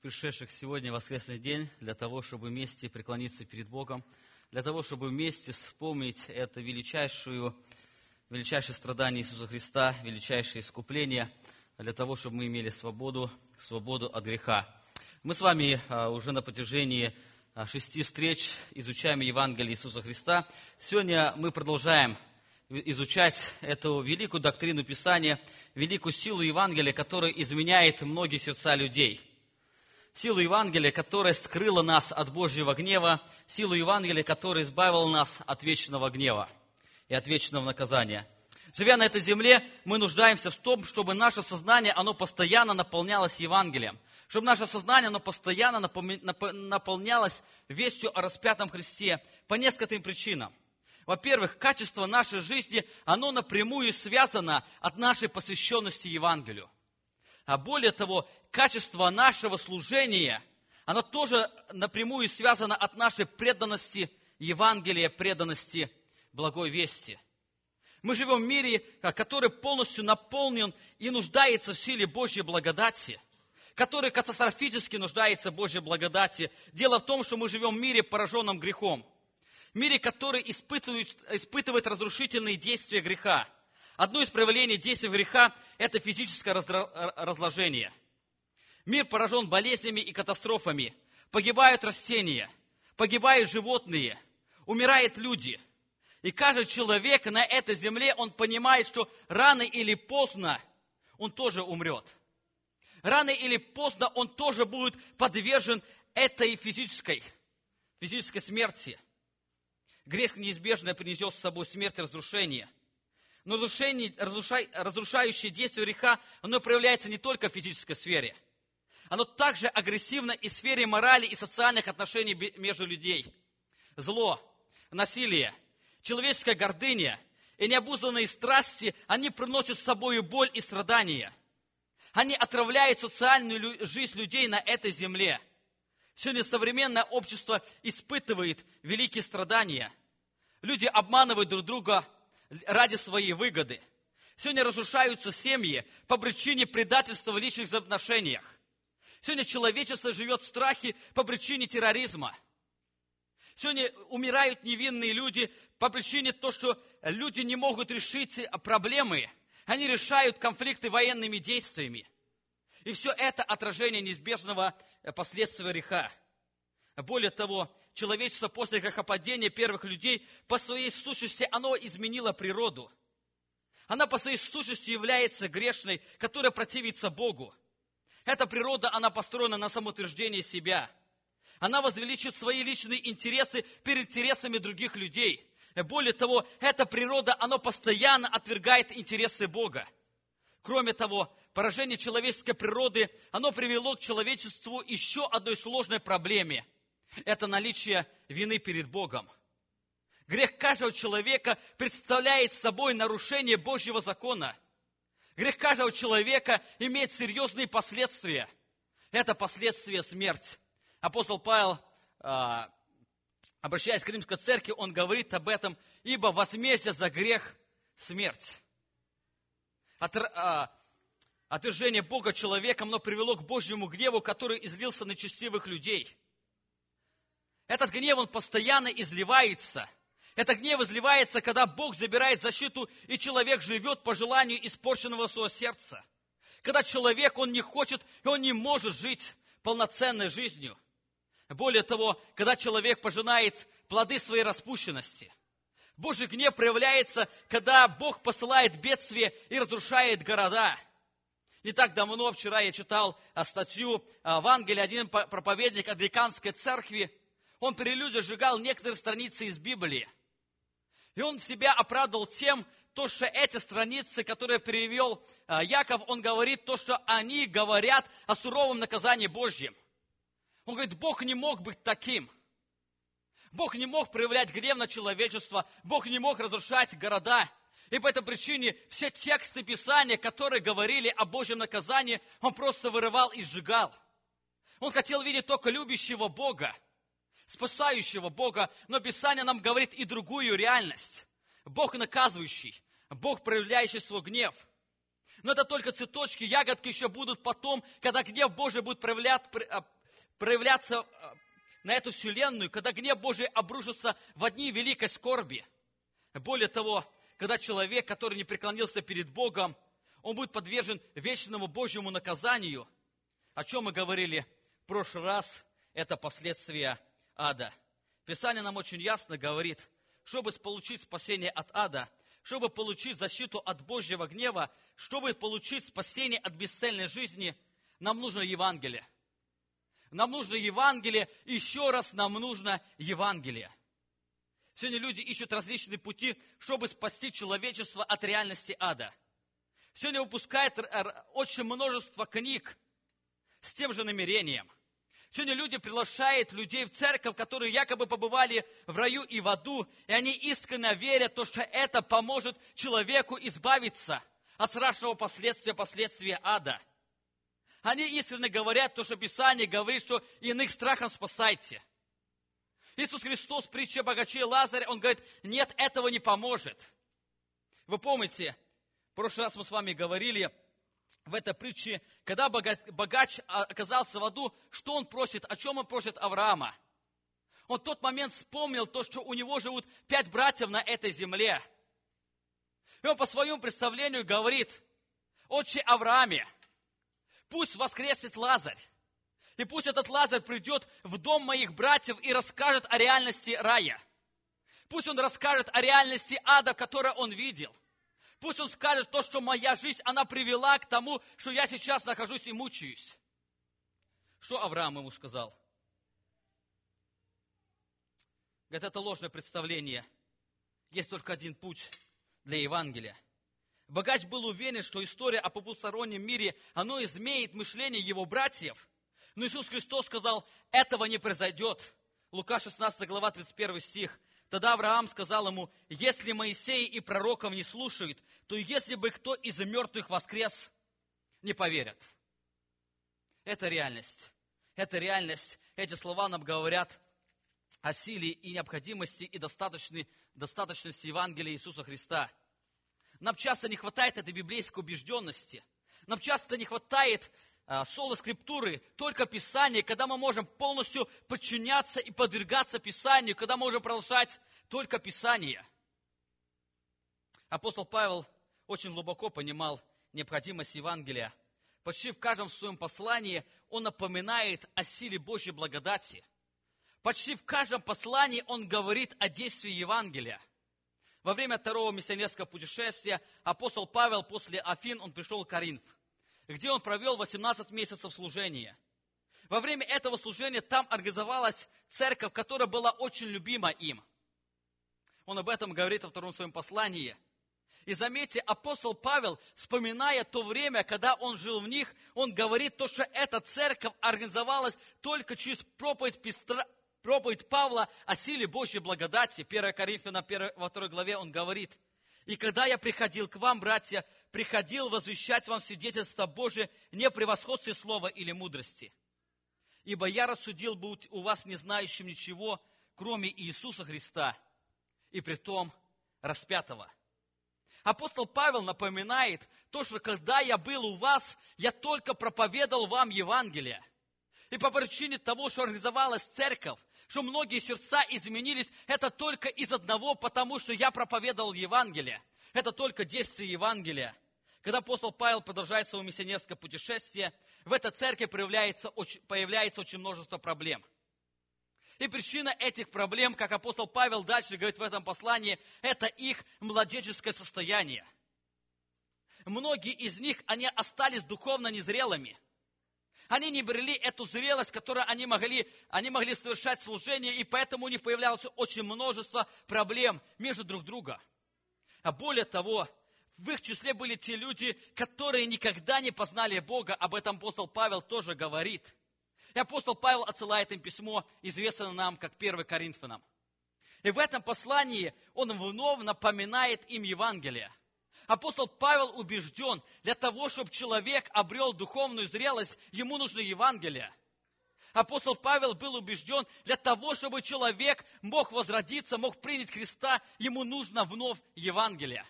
пришедших сегодня воскресный день для того, чтобы вместе преклониться перед Богом, для того, чтобы вместе вспомнить это величайшую, величайшее страдание Иисуса Христа, величайшее искупление, для того, чтобы мы имели свободу, свободу от греха. Мы с вами а, уже на протяжении а, шести встреч изучаем Евангелие Иисуса Христа. Сегодня мы продолжаем изучать эту великую доктрину Писания, великую силу Евангелия, которая изменяет многие сердца людей. Силу Евангелия, которая скрыла нас от Божьего гнева, силу Евангелия, которая избавила нас от вечного гнева и от вечного наказания. Живя на этой земле, мы нуждаемся в том, чтобы наше сознание, оно постоянно наполнялось Евангелием. Чтобы наше сознание, оно постоянно наполнялось вестью о распятом Христе по нескольким причинам. Во-первых, качество нашей жизни, оно напрямую связано от нашей посвященности Евангелию. А более того, качество нашего служения, оно тоже напрямую связано от нашей преданности Евангелия, преданности благой вести. Мы живем в мире, который полностью наполнен и нуждается в силе Божьей благодати, который катастрофически нуждается в Божьей благодати. Дело в том, что мы живем в мире, пораженном грехом – мире, который испытывает, испытывает разрушительные действия греха. Одно из проявлений действия греха – это физическое разложение. Мир поражен болезнями и катастрофами. Погибают растения, погибают животные, умирают люди. И каждый человек на этой земле, он понимает, что рано или поздно он тоже умрет. Рано или поздно он тоже будет подвержен этой физической, физической смерти – Грех неизбежно принесет с собой смерть и разрушение. Разрушай, разрушающее действие греха, оно проявляется не только в физической сфере. Оно также агрессивно и в сфере морали и социальных отношений между людей. Зло, насилие, человеческая гордыня и необузданные страсти, они приносят с собой боль и страдания. Они отравляют социальную жизнь людей на этой земле. Сегодня современное общество испытывает великие страдания – Люди обманывают друг друга ради своей выгоды. Сегодня разрушаются семьи по причине предательства в личных отношениях. Сегодня человечество живет в страхе по причине терроризма. Сегодня умирают невинные люди по причине того, что люди не могут решить проблемы. Они решают конфликты военными действиями. И все это отражение неизбежного последствия греха. Более того, человечество после грехопадения первых людей по своей сущности, оно изменило природу. Она по своей сущности является грешной, которая противится Богу. Эта природа, она построена на самоутверждении себя. Она возвеличит свои личные интересы перед интересами других людей. Более того, эта природа, она постоянно отвергает интересы Бога. Кроме того, поражение человеческой природы, оно привело к человечеству еще одной сложной проблеме – это наличие вины перед Богом. Грех каждого человека представляет собой нарушение Божьего закона. Грех каждого человека имеет серьезные последствия. Это последствия смерть. Апостол Павел, а, обращаясь к Римской церкви, он говорит об этом, ибо возмездие за грех – смерть. А, отвержение Бога человеком, оно привело к Божьему гневу, который излился на честивых людей – этот гнев, он постоянно изливается. Этот гнев изливается, когда Бог забирает защиту, и человек живет по желанию испорченного своего сердца. Когда человек, он не хочет, и он не может жить полноценной жизнью. Более того, когда человек пожинает плоды своей распущенности. Божий гнев проявляется, когда Бог посылает бедствие и разрушает города. Не так давно, вчера я читал статью в Ангеле, один проповедник Англиканской церкви, он при людях сжигал некоторые страницы из Библии. И он себя оправдывал тем, то, что эти страницы, которые перевел а, Яков, он говорит то, что они говорят о суровом наказании Божьем. Он говорит, Бог не мог быть таким. Бог не мог проявлять гнев на человечество. Бог не мог разрушать города. И по этой причине все тексты Писания, которые говорили о Божьем наказании, он просто вырывал и сжигал. Он хотел видеть только любящего Бога спасающего Бога, но Писание нам говорит и другую реальность. Бог наказывающий, Бог проявляющий свой гнев. Но это только цветочки, ягодки еще будут потом, когда гнев Божий будет проявлять, а, проявляться а, на эту вселенную, когда гнев Божий обрушится в одни великой скорби. Более того, когда человек, который не преклонился перед Богом, он будет подвержен вечному Божьему наказанию. О чем мы говорили в прошлый раз, это последствия ада. Писание нам очень ясно говорит, чтобы получить спасение от ада, чтобы получить защиту от Божьего гнева, чтобы получить спасение от бесцельной жизни, нам нужно Евангелие. Нам нужно Евангелие, еще раз нам нужно Евангелие. Сегодня люди ищут различные пути, чтобы спасти человечество от реальности ада. Сегодня выпускает очень множество книг с тем же намерением. Сегодня люди приглашают людей в церковь, которые якобы побывали в раю и в аду, и они искренне верят, то, что это поможет человеку избавиться от страшного последствия, последствия ада. Они искренне говорят то, что Писание говорит, что иных страхом спасайте. Иисус Христос, притча богаче Лазаря, Он говорит, нет, этого не поможет. Вы помните, в прошлый раз мы с вами говорили в этой притче, когда богач оказался в аду, что он просит, о чем он просит Авраама? Он в тот момент вспомнил то, что у него живут пять братьев на этой земле. И он по своему представлению говорит, отче Аврааме, пусть воскреснет Лазарь. И пусть этот Лазарь придет в дом моих братьев и расскажет о реальности рая. Пусть он расскажет о реальности ада, который он видел. Пусть он скажет то, что моя жизнь, она привела к тому, что я сейчас нахожусь и мучаюсь. Что Авраам ему сказал? Говорит, это ложное представление. Есть только один путь для Евангелия – Богач был уверен, что история о потустороннем мире, оно изменит мышление его братьев. Но Иисус Христос сказал, этого не произойдет. Лука 16 глава 31 стих. Тогда Авраам сказал ему, если Моисей и пророков не слушают, то если бы кто из мертвых воскрес, не поверят. Это реальность. Это реальность. Эти слова нам говорят о силе и необходимости и достаточности, достаточности Евангелия Иисуса Христа. Нам часто не хватает этой библейской убежденности. Нам часто не хватает соло скриптуры, только Писание, когда мы можем полностью подчиняться и подвергаться Писанию, когда мы можем продолжать только Писание. Апостол Павел очень глубоко понимал необходимость Евангелия. Почти в каждом своем послании он напоминает о силе Божьей благодати. Почти в каждом послании он говорит о действии Евангелия. Во время второго миссионерского путешествия апостол Павел после Афин, он пришел в Коринф, где он провел 18 месяцев служения. Во время этого служения там организовалась церковь, которая была очень любима им. Он об этом говорит во втором своем послании. И заметьте, апостол Павел, вспоминая то время, когда он жил в них, он говорит то, что эта церковь организовалась только через проповедь проповедь Павла о силе Божьей благодати. 1 Коринфянам во второй главе он говорит, «И когда я приходил к вам, братья, приходил возвещать вам свидетельство Божие не превосходстве слова или мудрости. Ибо я рассудил быть у вас не знающим ничего, кроме Иисуса Христа, и при том распятого». Апостол Павел напоминает то, что когда я был у вас, я только проповедовал вам Евангелие. И по причине того, что организовалась церковь, что многие сердца изменились, это только из одного, потому что я проповедовал Евангелие. Это только действие Евангелия. Когда апостол Павел продолжает свое миссионерское путешествие, в этой церкви появляется, появляется очень множество проблем. И причина этих проблем, как апостол Павел дальше говорит в этом послании, это их младенческое состояние. Многие из них, они остались духовно незрелыми – они не брели эту зрелость, которую они могли, они могли совершать служение, и поэтому у них появлялось очень множество проблем между друг другом. А более того, в их числе были те люди, которые никогда не познали Бога. Об этом апостол Павел тоже говорит. И апостол Павел отсылает им письмо, известное нам как 1 Коринфянам. И в этом послании он вновь напоминает им Евангелие. Апостол Павел убежден, для того, чтобы человек обрел духовную зрелость, ему нужно Евангелие. Апостол Павел был убежден, для того, чтобы человек мог возродиться, мог принять Христа, ему нужно вновь Евангелие.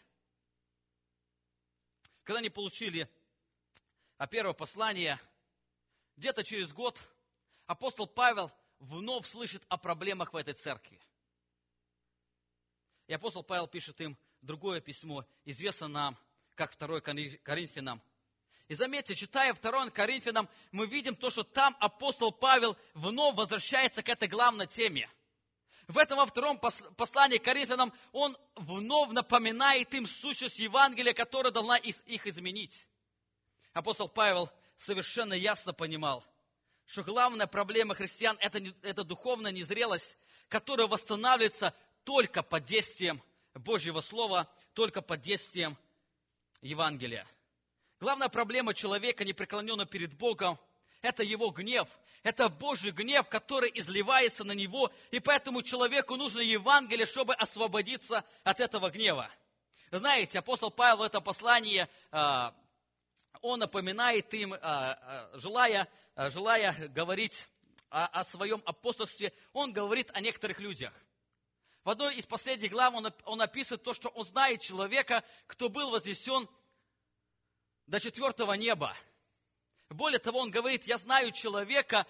когда они получили а первое послание, где-то через год апостол Павел вновь слышит о проблемах в этой церкви. И апостол Павел пишет им другое письмо, известно нам, как 2 Коринфянам. И заметьте, читая 2 Коринфянам, мы видим то, что там апостол Павел вновь возвращается к этой главной теме. В этом во втором послании к Коринфянам он вновь напоминает им сущность Евангелия, которая должна их изменить апостол Павел совершенно ясно понимал, что главная проблема христиан это, – это духовная незрелость, которая восстанавливается только под действием Божьего Слова, только под действием Евангелия. Главная проблема человека, непреклоненного перед Богом, это его гнев. Это Божий гнев, который изливается на него, и поэтому человеку нужно Евангелие, чтобы освободиться от этого гнева. Знаете, апостол Павел в этом послании а, он напоминает им, а, а, желая, желая говорить о, о своем апостольстве, он говорит о некоторых людях. В одной из последних глав он, он описывает то, что он знает человека, кто был вознесен до четвертого неба. Более того, он говорит, я знаю человека,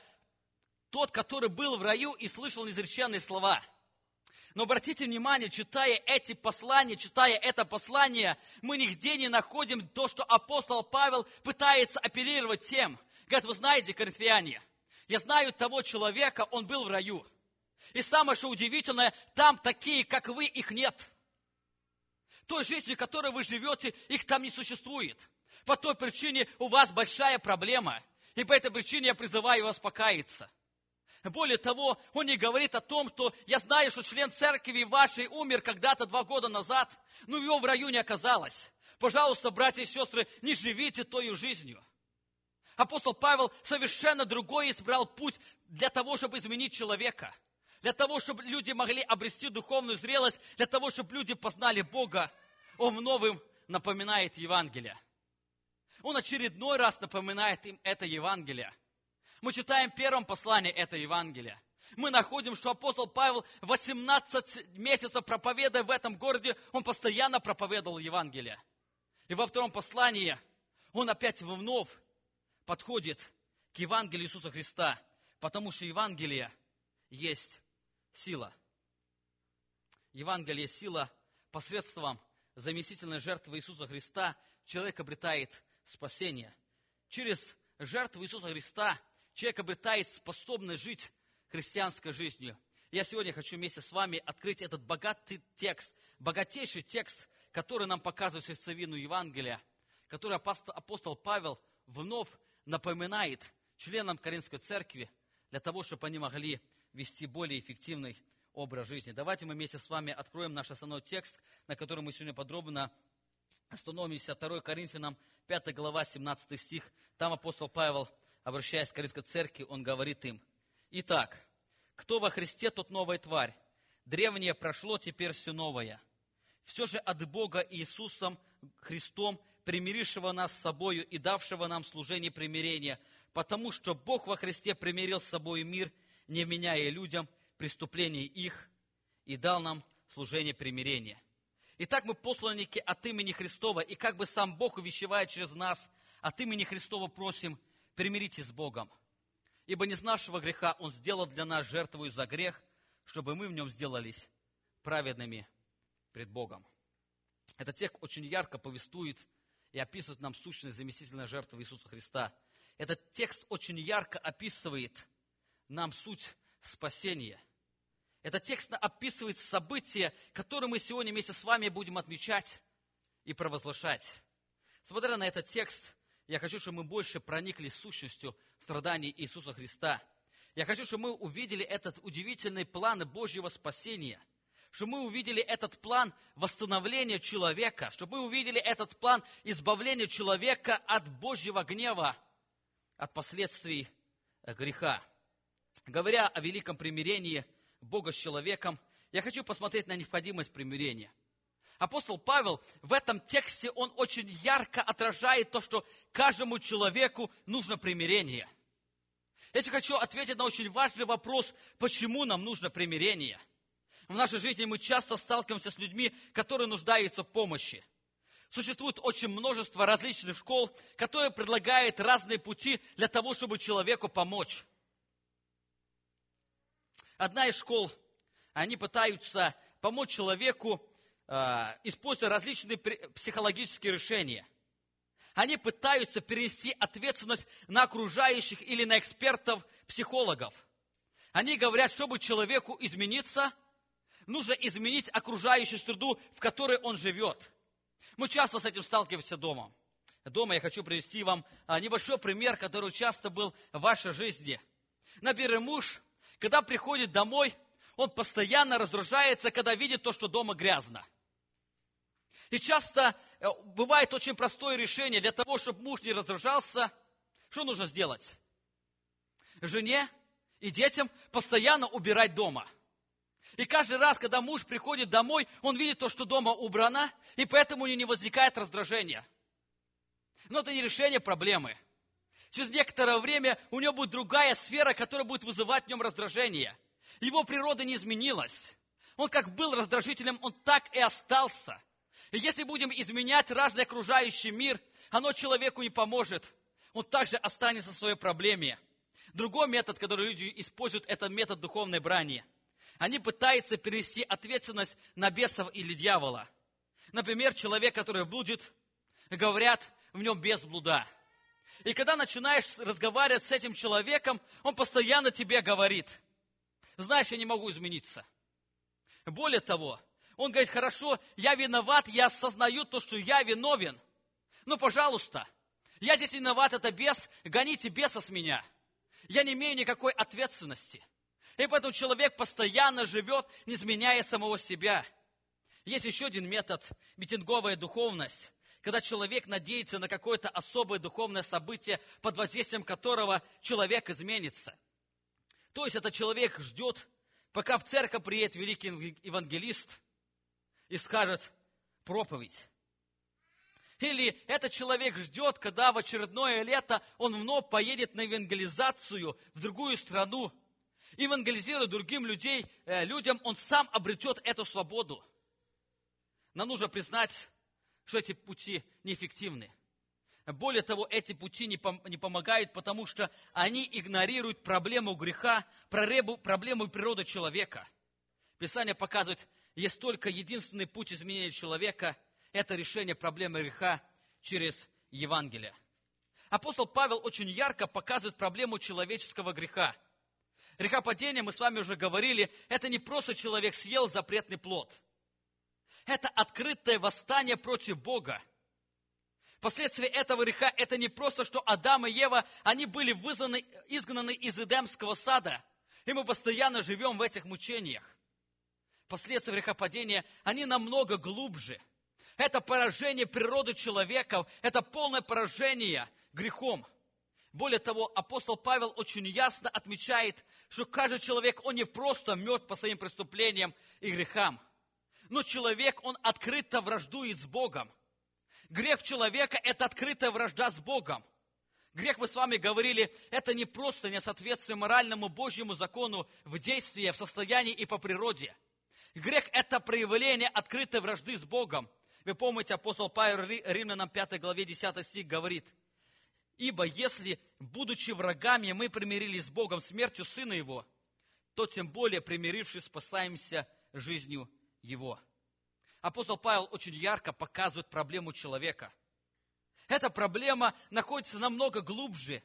тот, который был в раю и слышал неизреченные слова – но обратите внимание, читая эти послания, читая это послание, мы нигде не находим то, что апостол Павел пытается апеллировать тем. Говорит, вы знаете, коринфяне, я знаю того человека, он был в раю. И самое что удивительное, там такие, как вы, их нет. Той жизни, которой вы живете, их там не существует. По той причине у вас большая проблема. И по этой причине я призываю вас покаяться. Более того, он не говорит о том, что я знаю, что член церкви вашей умер когда-то два года назад, но его в раю не оказалось. Пожалуйста, братья и сестры, не живите той жизнью. Апостол Павел совершенно другой избрал путь для того, чтобы изменить человека. Для того, чтобы люди могли обрести духовную зрелость, для того, чтобы люди познали Бога. Он новым напоминает Евангелие. Он очередной раз напоминает им это Евангелие. Мы читаем первом послании это Евангелие. Мы находим, что апостол Павел 18 месяцев проповедуя в этом городе, он постоянно проповедовал Евангелие. И во втором послании он опять вновь подходит к Евангелию Иисуса Христа, потому что Евангелие есть сила. Евангелие – сила посредством заместительной жертвы Иисуса Христа человек обретает спасение. Через жертву Иисуса Христа Человек обретает способность жить христианской жизнью. Я сегодня хочу вместе с вами открыть этот богатый текст, богатейший текст, который нам показывает сердцевину Евангелия, который апостол Павел вновь напоминает членам Каринской церкви для того, чтобы они могли вести более эффективный образ жизни. Давайте мы вместе с вами откроем наш основной текст, на котором мы сегодня подробно остановимся. 2 Коринфянам, 5 глава, 17 стих. Там апостол Павел обращаясь к Коринфской церкви, он говорит им, «Итак, кто во Христе, тот новая тварь. Древнее прошло, теперь все новое. Все же от Бога Иисусом Христом, примирившего нас с собою и давшего нам служение примирения, потому что Бог во Христе примирил с собой мир, не меняя людям преступлений их, и дал нам служение примирения. Итак, мы посланники от имени Христова, и как бы сам Бог увещевает через нас, от имени Христова просим, примиритесь с Богом. Ибо не с нашего греха Он сделал для нас жертву за грех, чтобы мы в нем сделались праведными пред Богом. Этот текст очень ярко повествует и описывает нам сущность заместительной жертвы Иисуса Христа. Этот текст очень ярко описывает нам суть спасения. Этот текст описывает события, которые мы сегодня вместе с вами будем отмечать и провозглашать. Смотря на этот текст, я хочу, чтобы мы больше прониклись сущностью страданий Иисуса Христа. Я хочу, чтобы мы увидели этот удивительный план Божьего спасения. Чтобы мы увидели этот план восстановления человека. Чтобы мы увидели этот план избавления человека от Божьего гнева, от последствий греха. Говоря о великом примирении Бога с человеком, я хочу посмотреть на необходимость примирения апостол Павел в этом тексте, он очень ярко отражает то, что каждому человеку нужно примирение. Я хочу ответить на очень важный вопрос, почему нам нужно примирение. В нашей жизни мы часто сталкиваемся с людьми, которые нуждаются в помощи. Существует очень множество различных школ, которые предлагают разные пути для того, чтобы человеку помочь. Одна из школ, они пытаются помочь человеку, э, используя различные психологические решения. Они пытаются перенести ответственность на окружающих или на экспертов, психологов. Они говорят, чтобы человеку измениться, нужно изменить окружающую среду, в которой он живет. Мы часто с этим сталкиваемся дома. Дома я хочу привести вам а, небольшой пример, который часто был в вашей жизни. Например, муж, когда приходит домой, он постоянно раздражается, когда видит то, что дома грязно. И часто э, бывает очень простое решение. Для того, чтобы муж не раздражался, что нужно сделать? Жене и детям постоянно убирать дома – и каждый раз, когда муж приходит домой, он видит то, что дома убрано, и поэтому у него не возникает раздражения. Но это не решение проблемы. Через некоторое время у него будет другая сфера, которая будет вызывать в нем раздражение. Его природа не изменилась. Он как был раздражителем, он так и остался. И если будем изменять разный окружающий мир, оно человеку не поможет. Он также останется в своей проблеме. Другой метод, который люди используют, это метод духовной брани – они пытаются перенести ответственность на бесов или дьявола. Например, человек, который блудит, говорят, в нем без блуда. И когда начинаешь разговаривать с этим человеком, он постоянно тебе говорит, знаешь, я не могу измениться. Более того, он говорит, хорошо, я виноват, я осознаю то, что я виновен. Ну, пожалуйста, я здесь виноват, это бес, гоните беса с меня. Я не имею никакой ответственности. И поэтому человек постоянно живет, не изменяя самого себя. Есть еще один метод – митинговая духовность, когда человек надеется на какое-то особое духовное событие, под воздействием которого человек изменится. То есть этот человек ждет, пока в церковь приедет великий евангелист и скажет проповедь. Или этот человек ждет, когда в очередное лето он вновь поедет на евангелизацию в другую страну, евангелизируя другим людей, э, людям, он сам обретет эту свободу. Нам нужно признать, что эти пути неэффективны. Более того, эти пути не, пом- не помогают, потому что они игнорируют проблему греха, проблему природы человека. Писание показывает, есть только единственный путь изменения человека – это решение проблемы греха через Евангелие. Апостол Павел очень ярко показывает проблему человеческого греха – Грехопадение, мы с вами уже говорили, это не просто человек съел запретный плод. Это открытое восстание против Бога. Последствия этого греха – это не просто, что Адам и Ева, они были вызваны, изгнаны из Эдемского сада, и мы постоянно живем в этих мучениях. Последствия грехопадения, они намного глубже. Это поражение природы человека, это полное поражение грехом – более того, апостол Павел очень ясно отмечает, что каждый человек, он не просто мертв по своим преступлениям и грехам, но человек, он открыто враждует с Богом. Грех человека – это открытая вражда с Богом. Грех, мы с вами говорили, это не просто несоответствие моральному Божьему закону в действии, в состоянии и по природе. Грех – это проявление открытой вражды с Богом. Вы помните, апостол Павел Римлянам 5 главе 10 стих говорит – Ибо если, будучи врагами, мы примирились с Богом смертью Сына Его, то тем более, примирившись, спасаемся жизнью Его. Апостол Павел очень ярко показывает проблему человека. Эта проблема находится намного глубже,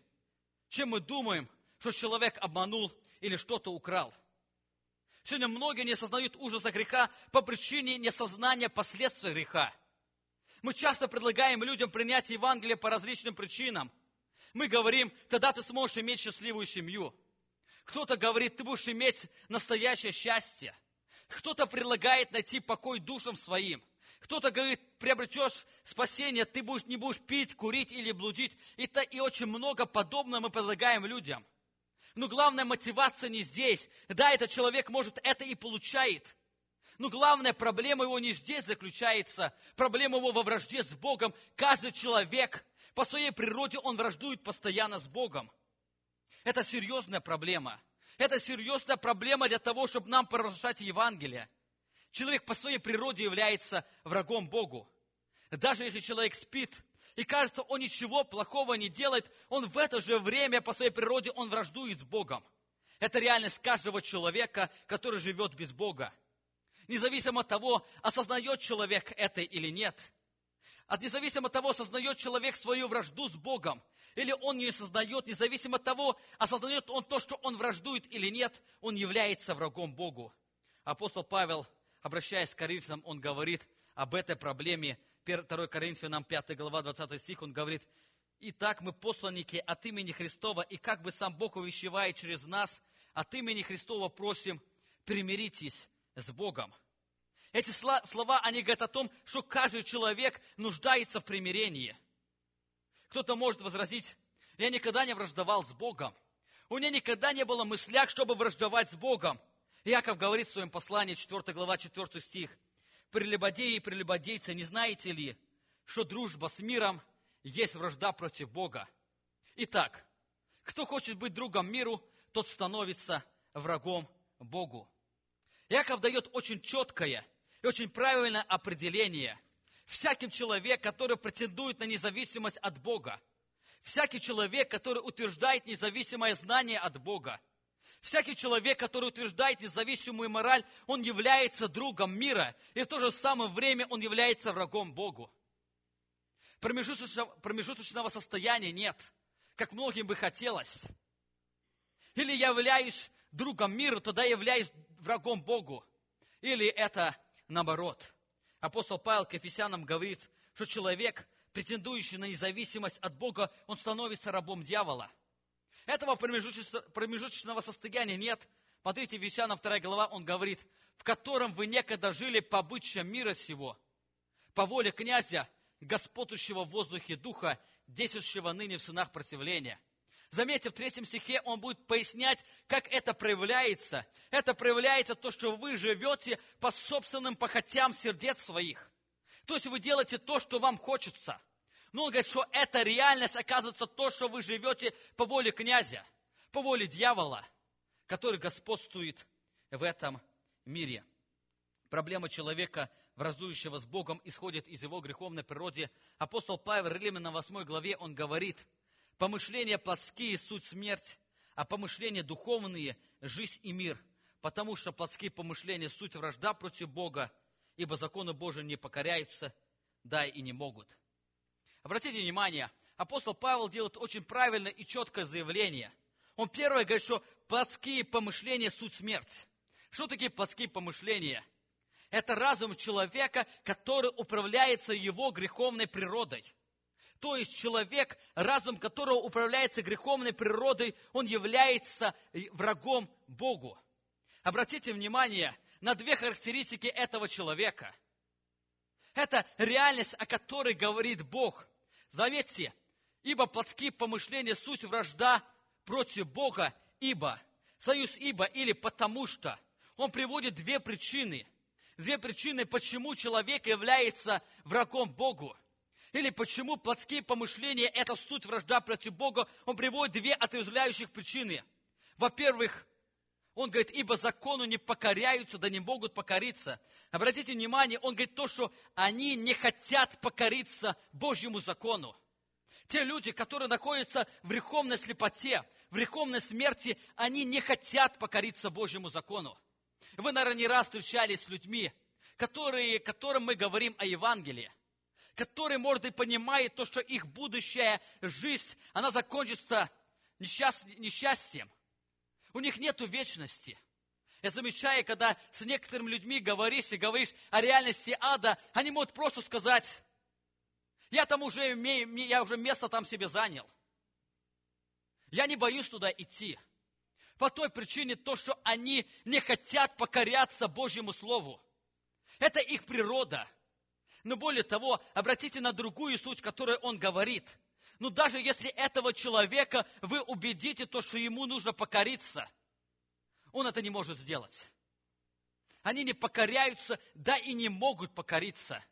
чем мы думаем, что человек обманул или что-то украл. Сегодня многие не осознают ужаса греха по причине несознания последствий греха. Мы часто предлагаем людям принять Евангелие по различным причинам – мы говорим, тогда ты сможешь иметь счастливую семью. Кто-то говорит, ты будешь иметь настоящее счастье. Кто-то предлагает найти покой душам своим. Кто-то говорит, приобретешь спасение, ты будешь, не будешь пить, курить или блудить. И, то, и очень много подобного мы предлагаем людям. Но главная мотивация не здесь. Да, этот человек может это и получает. Но главная проблема его не здесь заключается. Проблема его во вражде с Богом. Каждый человек по своей природе он враждует постоянно с Богом. Это серьезная проблема. Это серьезная проблема для того, чтобы нам провозглашать Евангелие. Человек по своей природе является врагом Богу. Даже если человек спит, и кажется, он ничего плохого не делает, он в это же время по своей природе, он враждует с Богом. Это реальность каждого человека, который живет без Бога. Независимо от того, осознает человек это или нет. От независимо от того, осознает человек свою вражду с Богом, или он не осознает, независимо от того, осознает он то, что он враждует или нет, он является врагом Богу. Апостол Павел, обращаясь к Коринфянам, он говорит об этой проблеме. 2 Коринфянам 5 глава 20 стих, он говорит, Итак, мы посланники от имени Христова, и как бы сам Бог увещевает через нас, от имени Христова просим, примиритесь с Богом. Эти слова, они говорят о том, что каждый человек нуждается в примирении. Кто-то может возразить, я никогда не враждовал с Богом. У меня никогда не было мыслях, чтобы враждовать с Богом. Яков говорит в своем послании, 4 глава, 4 стих. Прелюбодеи и прелюбодейцы, не знаете ли, что дружба с миром – есть вражда против Бога. Итак, кто хочет быть другом миру, тот становится врагом Богу. Яков дает очень четкое и очень правильное определение. Всякий человек, который претендует на независимость от Бога, всякий человек, который утверждает независимое знание от Бога, всякий человек, который утверждает независимую мораль, он является другом мира, и в то же самое время он является врагом Богу. Промежуточного, промежуточного состояния нет, как многим бы хотелось. Или являюсь другом миру, тогда являюсь врагом Богу. Или это наоборот. Апостол Павел к Ефесянам говорит, что человек, претендующий на независимость от Бога, он становится рабом дьявола. Этого промежуточного состояния нет. Смотрите, Ефесянам 2 глава, он говорит, в котором вы некогда жили по обычаям мира сего, по воле князя, господствующего в воздухе духа, действующего ныне в сынах противления. Заметьте, в третьем стихе он будет пояснять, как это проявляется. Это проявляется то, что вы живете по собственным похотям сердец своих. То есть вы делаете то, что вам хочется. Но он говорит, что эта реальность оказывается то, что вы живете по воле князя, по воле дьявола, который господствует в этом мире. Проблема человека, вразующего с Богом, исходит из его греховной природы. Апостол Павел, Римлянам 8 главе, он говорит, «Помышления плотские – суть смерть, а помышления духовные – жизнь и мир, потому что плотские помышления – суть вражда против Бога, ибо закону Божию не покоряются, да и не могут». Обратите внимание, апостол Павел делает очень правильное и четкое заявление. Он первое говорит, что плотские помышления – суть смерть. Что такие плотские помышления – это разум человека, который управляется его греховной природой. То есть человек, разум которого управляется греховной природой, он является врагом Богу. Обратите внимание на две характеристики этого человека. Это реальность, о которой говорит Бог. Заметьте, ибо плотские помышления суть вражда против Бога, ибо. Союз ибо или потому что. Он приводит две причины – две причины, почему человек является врагом Богу. Или почему плотские помышления – это суть вражда против Бога. Он приводит две отрезвляющих причины. Во-первых, он говорит, ибо закону не покоряются, да не могут покориться. Обратите внимание, он говорит то, что они не хотят покориться Божьему закону. Те люди, которые находятся в греховной слепоте, в греховной смерти, они не хотят покориться Божьему закону. Вы, наверное, не раз встречались с людьми, которые, которым мы говорим о Евангелии, которые, может быть, понимают то, что их будущая жизнь, она закончится несчастьем. У них нет вечности. Я замечаю, когда с некоторыми людьми говоришь и говоришь о реальности ада, они могут просто сказать, я там уже имею, я уже место там себе занял. Я не боюсь туда идти. По той причине то, что они не хотят покоряться Божьему Слову. Это их природа. Но более того, обратите на другую суть, которую он говорит. Но даже если этого человека вы убедите, то, что ему нужно покориться, он это не может сделать. Они не покоряются, да и не могут покориться.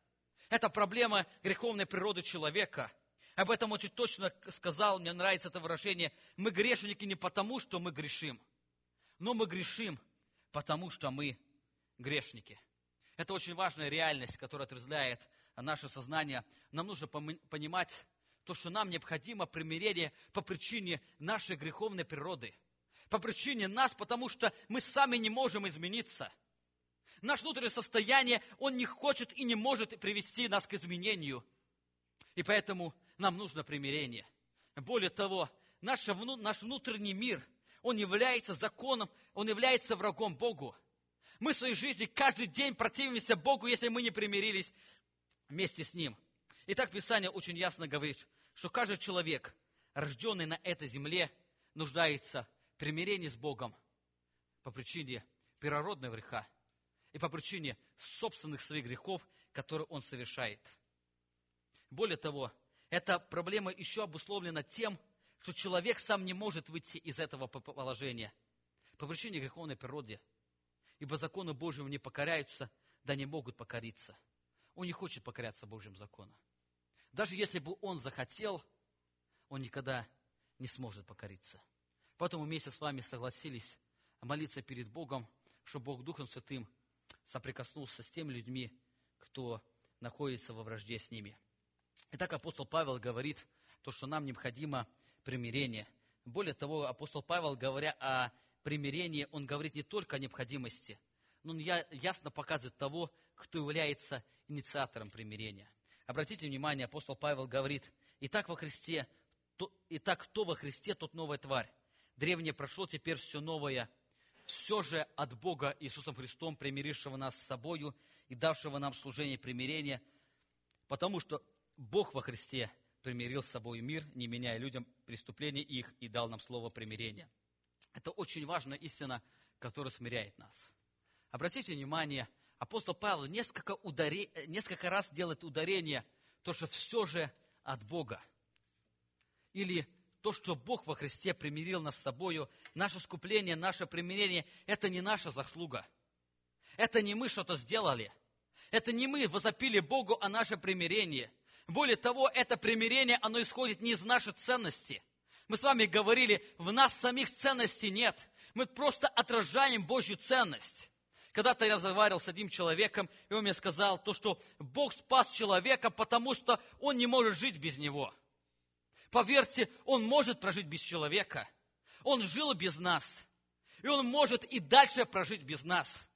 Это проблема греховной природы человека – об этом очень точно сказал, мне нравится это выражение. Мы грешники не потому, что мы грешим, но мы грешим, потому что мы грешники. Это очень важная реальность, которая отрезвляет наше сознание, нам нужно понимать то, что нам необходимо примирение по причине нашей греховной природы. По причине нас, потому что мы сами не можем измениться. Наше внутреннее состояние, он не хочет и не может привести нас к изменению. И поэтому нам нужно примирение. Более того, наш, наш внутренний мир, он является законом, он является врагом Богу. Мы в своей жизни каждый день противимся Богу, если мы не примирились вместе с Ним. Итак, Писание очень ясно говорит, что каждый человек, рожденный на этой земле, нуждается в примирении с Богом по причине первородного греха и по причине собственных своих грехов, которые он совершает. Более того, эта проблема еще обусловлена тем, что человек сам не может выйти из этого положения по причине греховной природы. Ибо закону Божьему не покоряются, да не могут покориться. Он не хочет покоряться Божьим законам. Даже если бы он захотел, он никогда не сможет покориться. Поэтому вместе с вами согласились молиться перед Богом, чтобы Бог Духом Святым соприкоснулся с теми людьми, кто находится во вражде с ними. Итак, апостол Павел говорит, то, что нам необходимо примирение. Более того, апостол Павел, говоря о примирении, он говорит не только о необходимости, но он ясно показывает того, кто является инициатором примирения. Обратите внимание, апостол Павел говорит, «Итак во Христе, то, итак кто во Христе, тот новая тварь. Древнее прошло, теперь все новое. Все же от Бога Иисусом Христом, примирившего нас с собою и давшего нам служение примирения, потому что Бог во Христе примирил с собой мир, не меняя людям преступления их, и дал нам слово примирения. Это очень важная истина, которая смиряет нас. Обратите внимание, апостол Павел несколько, ударе... несколько раз делает ударение, то, что все же от Бога. Или то, что Бог во Христе примирил нас с собою, наше скупление, наше примирение, это не наша заслуга. Это не мы что-то сделали. Это не мы возопили Богу о наше примирение – более того, это примирение, оно исходит не из нашей ценности. Мы с вами говорили, в нас самих ценностей нет. Мы просто отражаем Божью ценность. Когда-то я разговаривал с одним человеком, и он мне сказал то, что Бог спас человека, потому что он не может жить без него. Поверьте, он может прожить без человека. Он жил без нас. И он может и дальше прожить без нас.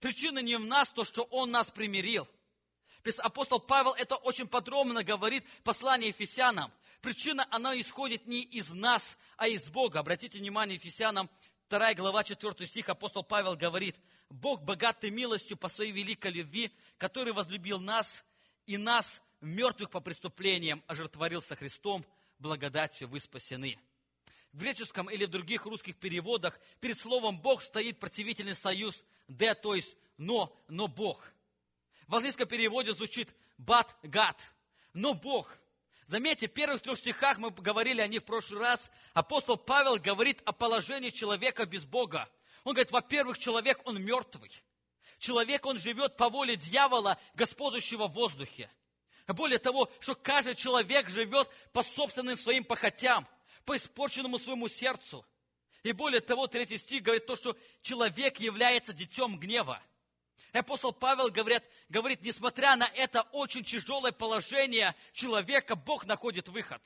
Причина не в нас, то, что он нас примирил. Апостол Павел это очень подробно говорит в послании Ефесянам. Причина, она исходит не из нас, а из Бога. Обратите внимание, Ефесянам 2 глава 4 стих, апостол Павел говорит, «Бог, богатый милостью по своей великой любви, который возлюбил нас и нас, мертвых по преступлениям, ожертворил со Христом, благодатью вы спасены». В греческом или в других русских переводах перед словом «Бог» стоит противительный союз «де», то есть «но», «но Бог». В английском переводе звучит «but God», но Бог. Заметьте, в первых трех стихах мы говорили о них в прошлый раз. Апостол Павел говорит о положении человека без Бога. Он говорит, во-первых, человек, он мертвый. Человек, он живет по воле дьявола, господствующего в воздухе. Более того, что каждый человек живет по собственным своим похотям, по испорченному своему сердцу. И более того, третий стих говорит то, что человек является детем гнева. Апостол Павел говорит, говорит, несмотря на это очень тяжелое положение человека, Бог находит выход.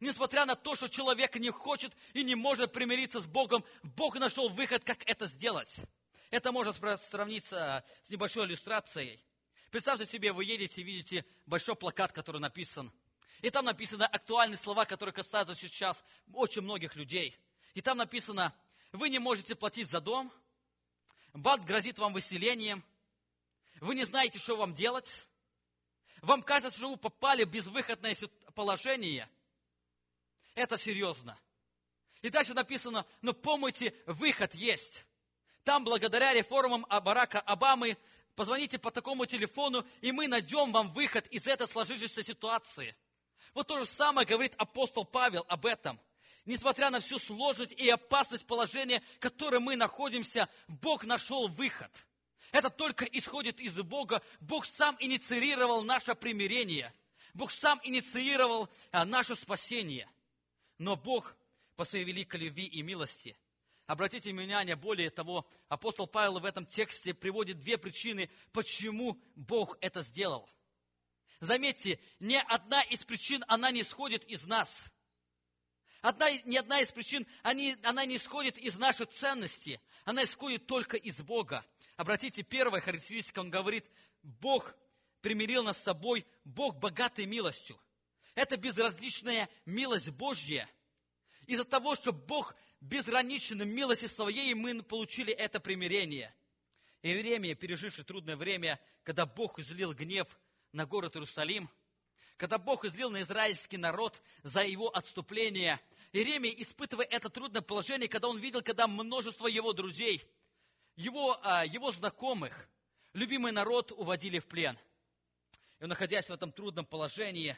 Несмотря на то, что человек не хочет и не может примириться с Богом, Бог нашел выход, как это сделать. Это можно сравниться с небольшой иллюстрацией. Представьте себе, вы едете и видите большой плакат, который написан. И там написаны актуальные слова, которые касаются сейчас очень многих людей. И там написано, вы не можете платить за дом – банк грозит вам выселением, вы не знаете, что вам делать, вам кажется, что вы попали в безвыходное положение. Это серьезно. И дальше написано, но помните, выход есть. Там, благодаря реформам Барака Обамы, позвоните по такому телефону, и мы найдем вам выход из этой сложившейся ситуации. Вот то же самое говорит апостол Павел об этом – Несмотря на всю сложность и опасность положения, в котором мы находимся, Бог нашел выход. Это только исходит из Бога. Бог сам инициировал наше примирение. Бог сам инициировал а, наше спасение. Но Бог по своей великой любви и милости. Обратите внимание, более того, апостол Павел в этом тексте приводит две причины, почему Бог это сделал. Заметьте, ни одна из причин, она не исходит из нас. Одна, ни одна из причин, они, она не исходит из нашей ценности, она исходит только из Бога. Обратите, первая характеристика, он говорит, Бог примирил нас с собой, Бог богатой милостью. Это безразличная милость Божья. Из-за того, что Бог безграничен милости своей, мы получили это примирение. Иеремия, переживший трудное время, когда Бог излил гнев на город Иерусалим, когда Бог излил на израильский народ за его отступление, Иеремия, испытывая это трудное положение, когда он видел, когда множество его друзей, его, а, его знакомых, любимый народ уводили в плен. И находясь в этом трудном положении,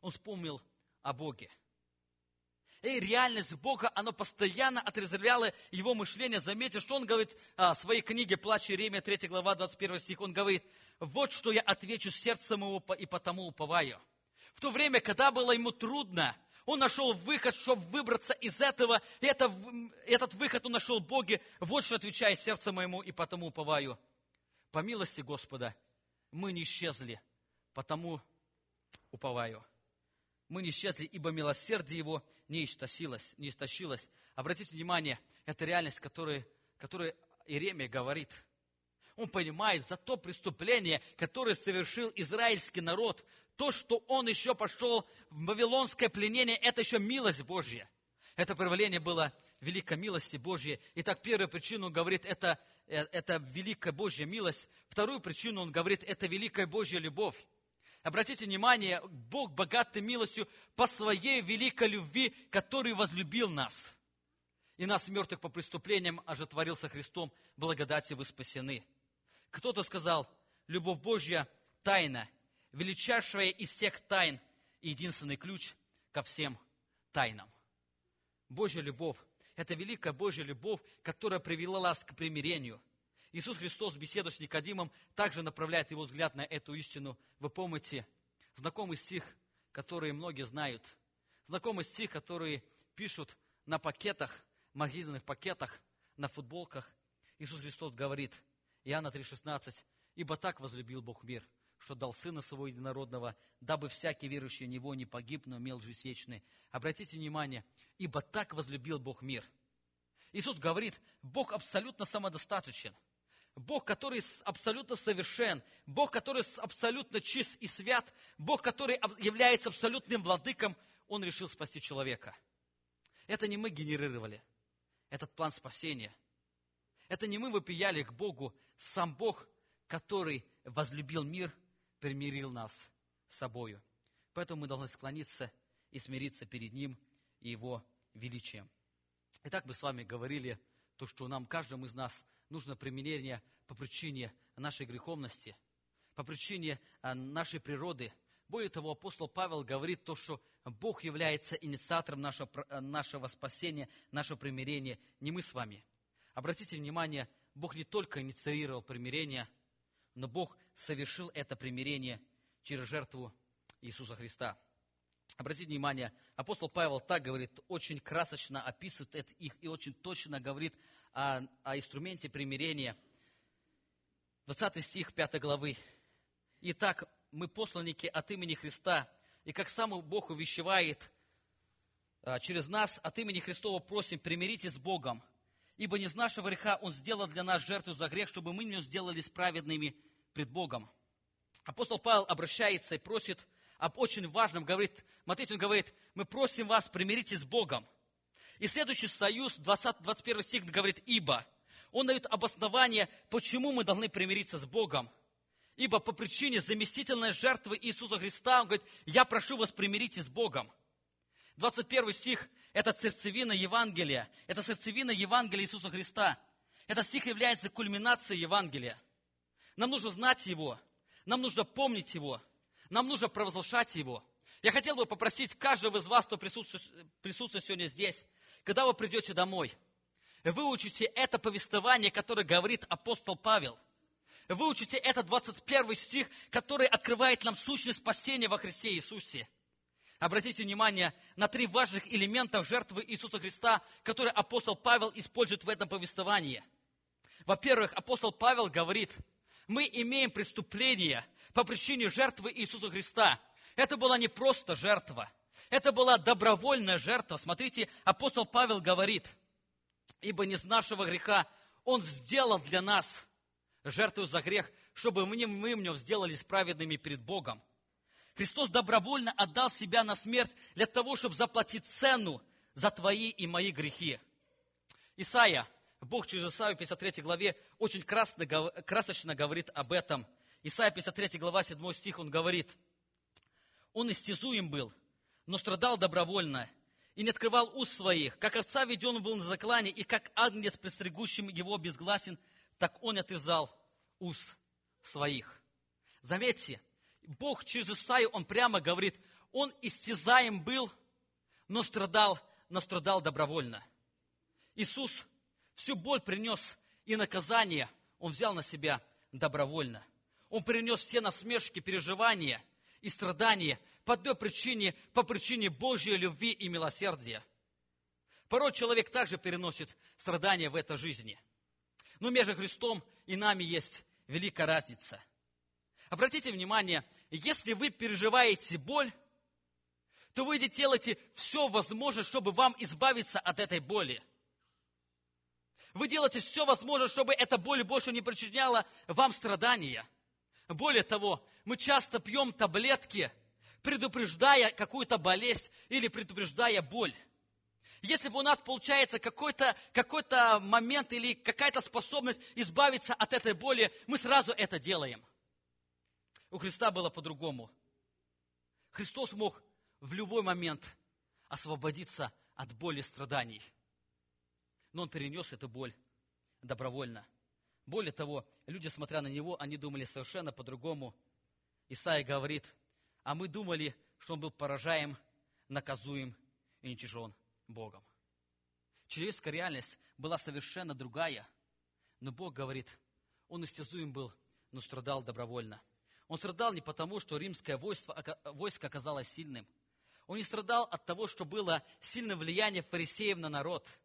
он вспомнил о Боге. И реальность Бога, она постоянно отрезвляла его мышление. Заметьте, что он говорит а, в своей книге «Плач Иеремия», 3 глава, 21 стих. Он говорит, вот что я отвечу сердцем его и потому уповаю. В то время, когда было ему трудно, он нашел выход, чтобы выбраться из этого. И это, этот выход он нашел Боге. Вот что отвечает сердце моему и потому уповаю. По милости Господа мы не исчезли, потому уповаю. Мы не исчезли, ибо милосердие Его не истощилось. Не истощилось. Обратите внимание, это реальность, которую, которую Иеремия говорит – он понимает за то преступление, которое совершил израильский народ, то, что он еще пошел в вавилонское пленение, это еще милость Божья. Это проявление было великой милости Божьей. Итак, первую причину он говорит, это, э, это великая Божья милость. Вторую причину он говорит, это великая Божья любовь. Обратите внимание, Бог богатый милостью по своей великой любви, который возлюбил нас. И нас, мертвых по преступлениям, ожитворился Христом, благодати вы спасены. Кто-то сказал, любовь Божья – тайна, величайшая из всех тайн и единственный ключ ко всем тайнам. Божья любовь – это великая Божья любовь, которая привела нас к примирению. Иисус Христос, беседу с Никодимом, также направляет его взгляд на эту истину. Вы помните, знакомый стих, который многие знают, знакомый стих, который пишут на пакетах, магазинных пакетах, на футболках. Иисус Христос говорит – Иоанна 3,16. «Ибо так возлюбил Бог мир, что дал Сына Своего Единородного, дабы всякий верующий в Него не погиб, но имел жизнь вечную». Обратите внимание, «Ибо так возлюбил Бог мир». Иисус говорит, Бог абсолютно самодостаточен. Бог, который абсолютно совершен, Бог, который абсолютно чист и свят, Бог, который является абсолютным владыком, Он решил спасти человека. Это не мы генерировали этот план спасения. Это не мы вопияли к Богу, сам Бог, который возлюбил мир, примирил нас с собою. Поэтому мы должны склониться и смириться перед Ним и Его величием. Итак, мы с вами говорили то, что нам, каждому из нас, нужно применение по причине нашей греховности, по причине а, нашей природы. Более того, апостол Павел говорит то, что Бог является инициатором нашего, нашего спасения, нашего примирения, не мы с вами – Обратите внимание, Бог не только инициировал примирение, но Бог совершил это примирение через жертву Иисуса Христа. Обратите внимание, апостол Павел так говорит, очень красочно описывает это их и очень точно говорит о, о инструменте примирения. 20 стих 5 главы. «Итак, мы посланники от имени Христа, и как сам Бог увещевает а, через нас, от имени Христова просим, примиритесь с Богом, ибо не из нашего греха Он сделал для нас жертву за грех, чтобы мы не сделались праведными пред Богом. Апостол Павел обращается и просит об очень важном, говорит, смотрите, он говорит, мы просим вас, примиритесь с Богом. И следующий союз, 20, 21 стих говорит, ибо. Он дает обоснование, почему мы должны примириться с Богом. Ибо по причине заместительной жертвы Иисуса Христа, он говорит, я прошу вас, примиритесь с Богом. 21 стих – это сердцевина Евангелия. Это сердцевина Евангелия Иисуса Христа. Этот стих является кульминацией Евангелия. Нам нужно знать его. Нам нужно помнить его. Нам нужно провозглашать его. Я хотел бы попросить каждого из вас, кто присутствует, присутствует сегодня здесь, когда вы придете домой, выучите это повествование, которое говорит апостол Павел. Выучите этот 21 стих, который открывает нам сущность спасения во Христе Иисусе – Обратите внимание на три важных элемента жертвы Иисуса Христа, которые апостол Павел использует в этом повествовании. Во-первых, апостол Павел говорит, мы имеем преступление по причине жертвы Иисуса Христа. Это была не просто жертва, это была добровольная жертва. Смотрите, апостол Павел говорит, ибо не с нашего греха Он сделал для нас жертву за грех, чтобы мы, мы в нем сделались праведными перед Богом. Христос добровольно отдал себя на смерть для того, чтобы заплатить цену за твои и мои грехи. Исайя, Бог через Исаию в 53 главе очень красочно говорит об этом. Исайя 53 глава 7 стих, он говорит, «Он истязуем был, но страдал добровольно, и не открывал уст своих. Как овца веден был на заклане, и как агнец, предстригущим его безгласен, так он отвязал уст своих». Заметьте, Бог через Исаию, он прямо говорит, он истязаем был, но страдал, но страдал добровольно. Иисус всю боль принес и наказание Он взял на себя добровольно. Он принес все насмешки, переживания и страдания по той причине, по причине Божьей любви и милосердия. Порой человек также переносит страдания в этой жизни. Но между Христом и нами есть великая разница. Обратите внимание, если вы переживаете боль, то вы делаете все возможное, чтобы вам избавиться от этой боли. Вы делаете все возможное, чтобы эта боль больше не причиняла вам страдания. Более того, мы часто пьем таблетки, предупреждая какую-то болезнь или предупреждая боль. Если бы у нас получается какой-то какой момент или какая-то способность избавиться от этой боли, мы сразу это делаем. У Христа было по-другому. Христос мог в любой момент освободиться от боли и страданий – но он перенес эту боль добровольно. Более того, люди, смотря на него, они думали совершенно по-другому. Исаия говорит, а мы думали, что он был поражаем, наказуем и уничижен Богом. Человеческая реальность была совершенно другая, но Бог говорит, он истязуем был, но страдал добровольно. Он страдал не потому, что римское войско, войско оказалось сильным. Он не страдал от того, что было сильное влияние фарисеев на народ –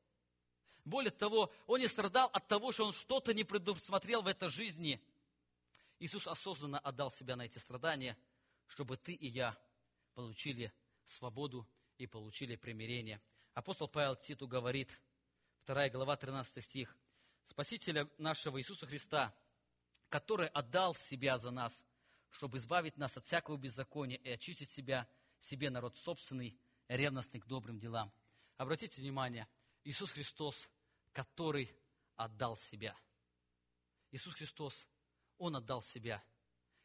более того, он не страдал от того, что он что-то не предусмотрел в этой жизни. Иисус осознанно отдал себя на эти страдания, чтобы ты и я получили свободу и получили примирение. Апостол Павел Титу говорит, 2 глава, 13 стих, Спасителя нашего Иисуса Христа, который отдал себя за нас, чтобы избавить нас от всякого беззакония и очистить себя, себе народ собственный, ревностный к добрым делам. Обратите внимание, Иисус Христос который отдал себя. Иисус Христос, Он отдал себя.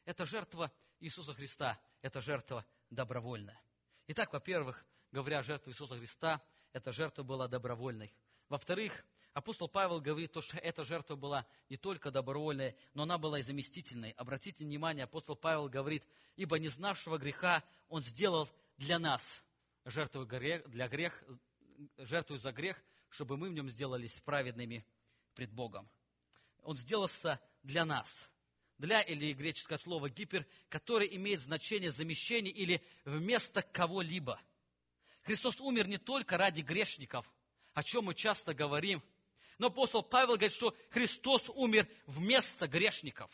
Это жертва Иисуса Христа, это жертва добровольная. Итак, во-первых, говоря о жертве Иисуса Христа, эта жертва была добровольной. Во-вторых, апостол Павел говорит, что эта жертва была не только добровольной, но она была и заместительной. Обратите внимание, апостол Павел говорит, ибо не знавшего греха он сделал для нас жертву для грех, жертву за грех, чтобы мы в нем сделались праведными пред Богом. Он сделался для нас. Для или греческое слово гипер, которое имеет значение замещения или вместо кого-либо. Христос умер не только ради грешников, о чем мы часто говорим, но апостол Павел говорит, что Христос умер вместо грешников.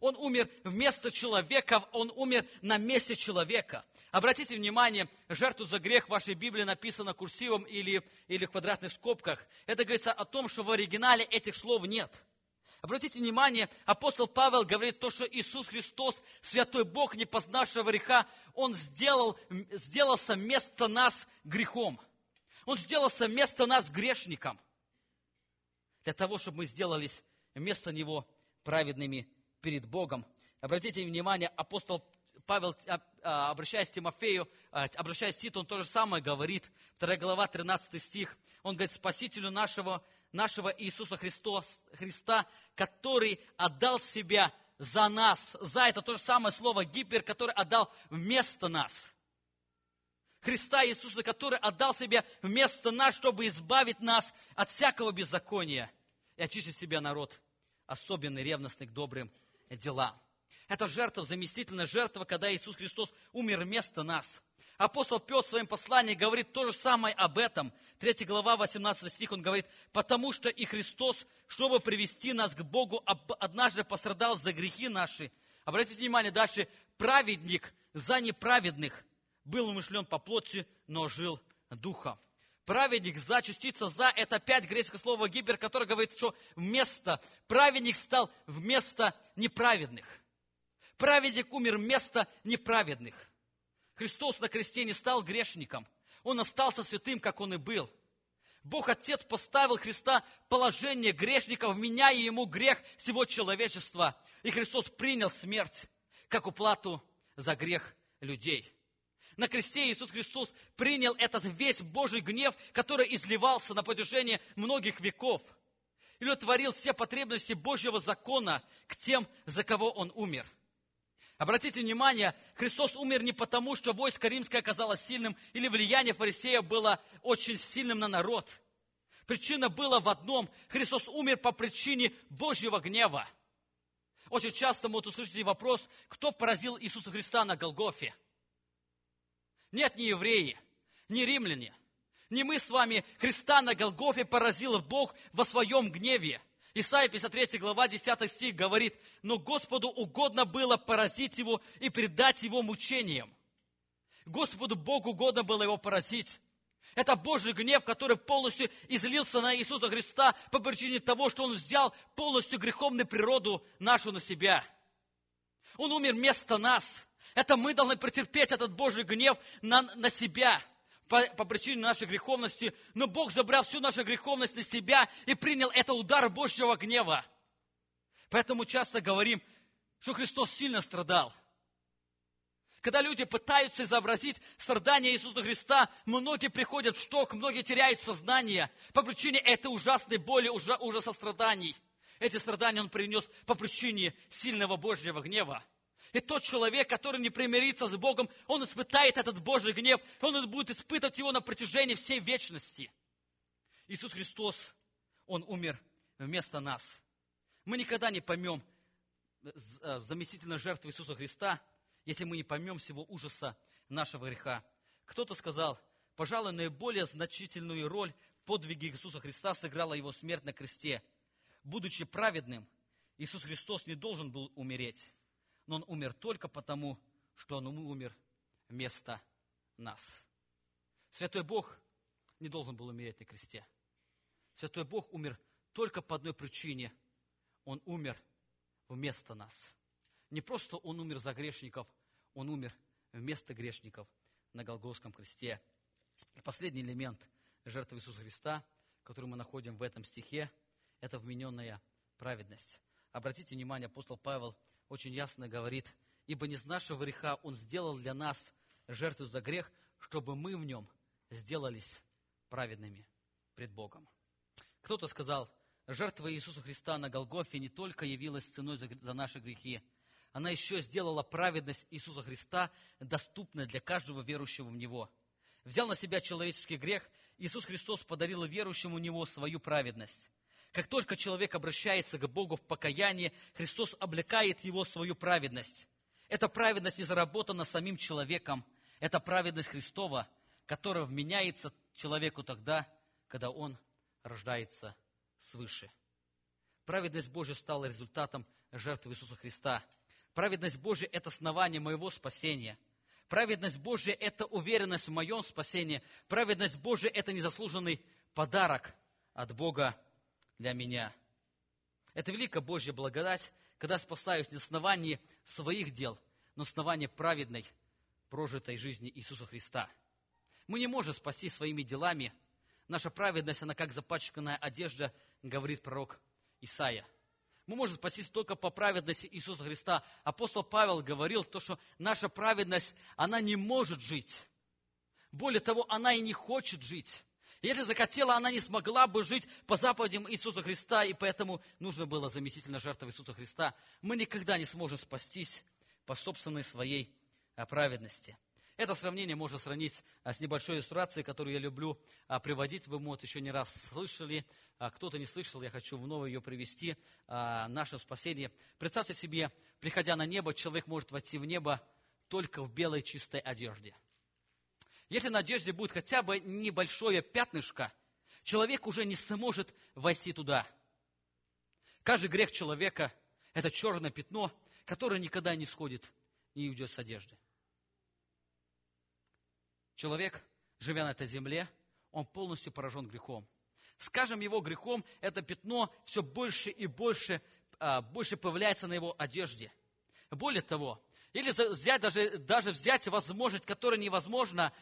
Он умер вместо человека, он умер на месте человека. Обратите внимание, жертву за грех в вашей Библии написано курсивом или, или в квадратных скобках. Это говорится о том, что в оригинале этих слов нет. Обратите внимание, апостол Павел говорит то, что Иисус Христос, Святой Бог, не познавшего греха, Он сделал, сделался вместо нас грехом. Он сделался вместо нас грешником. Для того, чтобы мы сделались вместо Него праведными перед Богом. Обратите внимание, апостол Павел, а, а, обращаясь к Тимофею, а, обращаясь к Титу, он то же самое говорит. 2 глава, 13 стих. Он говорит, Спасителю нашего, нашего Иисуса Христос, Христа, который отдал себя за нас. За это то же самое слово гипер, который отдал вместо нас. Христа Иисуса, который отдал себя вместо нас, чтобы избавить нас от всякого беззакония и очистить себя народ, особенный, ревностный к добрым дела. Это жертва, заместительная жертва, когда Иисус Христос умер вместо нас. Апостол Петр в своем послании говорит то же самое об этом. 3 глава, 18 стих, он говорит, «Потому что и Христос, чтобы привести нас к Богу, однажды пострадал за грехи наши». Обратите внимание, дальше, «Праведник за неправедных был умышлен по плоти, но жил духом». Праведник за, частица за, это опять греческое слово гибер, которое говорит, что вместо, праведник стал вместо неправедных. Праведник умер вместо неправедных. Христос на кресте не стал грешником. Он остался святым, как он и был. Бог Отец поставил Христа положение грешника, вменяя ему грех всего человечества. И Христос принял смерть, как уплату за грех людей. На кресте Иисус Христос принял этот весь Божий гнев, который изливался на протяжении многих веков. И удовлетворил все потребности Божьего закона к тем, за кого Он умер – Обратите внимание, Христос умер не потому, что войско римское оказалось сильным или влияние фарисеев было очень сильным на народ. Причина была в одном. Христос умер по причине Божьего гнева. Очень часто мы услышите вопрос, кто поразил Иисуса Христа на Голгофе. Нет, не евреи, не римляне. Не мы с вами Христа на Голгофе поразил Бог во своем гневе. Исайя 53 глава 10 стих говорит, но Господу угодно было поразить его и предать его мучениям. Господу Богу угодно было его поразить. Это Божий гнев, который полностью излился на Иисуса Христа по причине того, что Он взял полностью греховную природу нашу на себя. Он умер вместо нас. Это мы должны претерпеть этот Божий гнев на, на себя по, по причине нашей греховности, но Бог забрал всю нашу греховность на себя и принял это удар Божьего гнева. Поэтому часто говорим, что Христос сильно страдал. Когда люди пытаются изобразить страдания Иисуса Христа, многие приходят в шток, многие теряют сознание по причине этой ужасной боли, ужаса страданий. Эти страдания Он принес по причине сильного Божьего гнева. И тот человек, который не примирится с Богом, он испытает этот Божий гнев, он будет испытывать его на протяжении всей вечности. Иисус Христос, Он умер вместо нас. Мы никогда не поймем э, заместительной жертвы Иисуса Христа, если мы не поймем всего ужаса нашего греха. Кто-то сказал, пожалуй, наиболее значительную роль в подвиге Иисуса Христа сыграла его смерть на кресте. Будучи праведным, Иисус Христос не должен был умереть но он умер только потому, что он умер вместо нас. Святой Бог не должен был умереть на кресте. Святой Бог умер только по одной причине. Он умер вместо нас. Не просто Он умер за грешников, Он умер вместо грешников на Голгофском кресте. И последний элемент жертвы Иисуса Христа, который мы находим в этом стихе, это вмененная праведность. Обратите внимание, апостол Павел очень ясно говорит, ибо не с нашего греха Он сделал для нас жертву за грех, чтобы мы в нем сделались праведными пред Богом. Кто-то сказал, жертва Иисуса Христа на Голгофе не только явилась ценой за, наши грехи, она еще сделала праведность Иисуса Христа доступной для каждого верующего в Него. Взял на себя человеческий грех, Иисус Христос подарил верующему в Него свою праведность. Как только человек обращается к Богу в покаянии, Христос облекает его в свою праведность. Эта праведность не заработана самим человеком. Это праведность Христова, которая вменяется человеку тогда, когда он рождается свыше. Праведность Божья стала результатом жертвы Иисуса Христа. Праведность Божья – это основание моего спасения. Праведность Божья – это уверенность в моем спасении. Праведность Божья – это незаслуженный подарок от Бога для меня. Это великая Божья благодать, когда спасаюсь не на основании своих дел, но на основании праведной, прожитой жизни Иисуса Христа. Мы не можем спасти своими делами. Наша праведность, она как запачканная одежда, говорит пророк Исаия. Мы можем спастись только по праведности Иисуса Христа. Апостол Павел говорил, то, что наша праведность, она не может жить. Более того, она и не хочет жить. Если захотела, она не смогла бы жить по заповедям Иисуса Христа, и поэтому нужно было заместительно жертва Иисуса Христа. Мы никогда не сможем спастись по собственной своей а, праведности. Это сравнение можно сравнить а, с небольшой иллюстрацией, которую я люблю а, приводить. Вы, может, еще не раз слышали. Кто-то не слышал, я хочу вновь ее привести. Наше спасение. Представьте себе, приходя на небо, человек может войти в небо только в белой чистой одежде. Если на одежде будет хотя бы небольшое пятнышко, человек уже не сможет войти туда. Каждый грех человека – это черное пятно, которое никогда не сходит и уйдет с одежды. Человек, живя на этой земле, он полностью поражен грехом. С каждым его грехом это пятно все больше и больше, а, больше появляется на его одежде. Более того, или взять, даже, даже взять возможность, которая невозможна,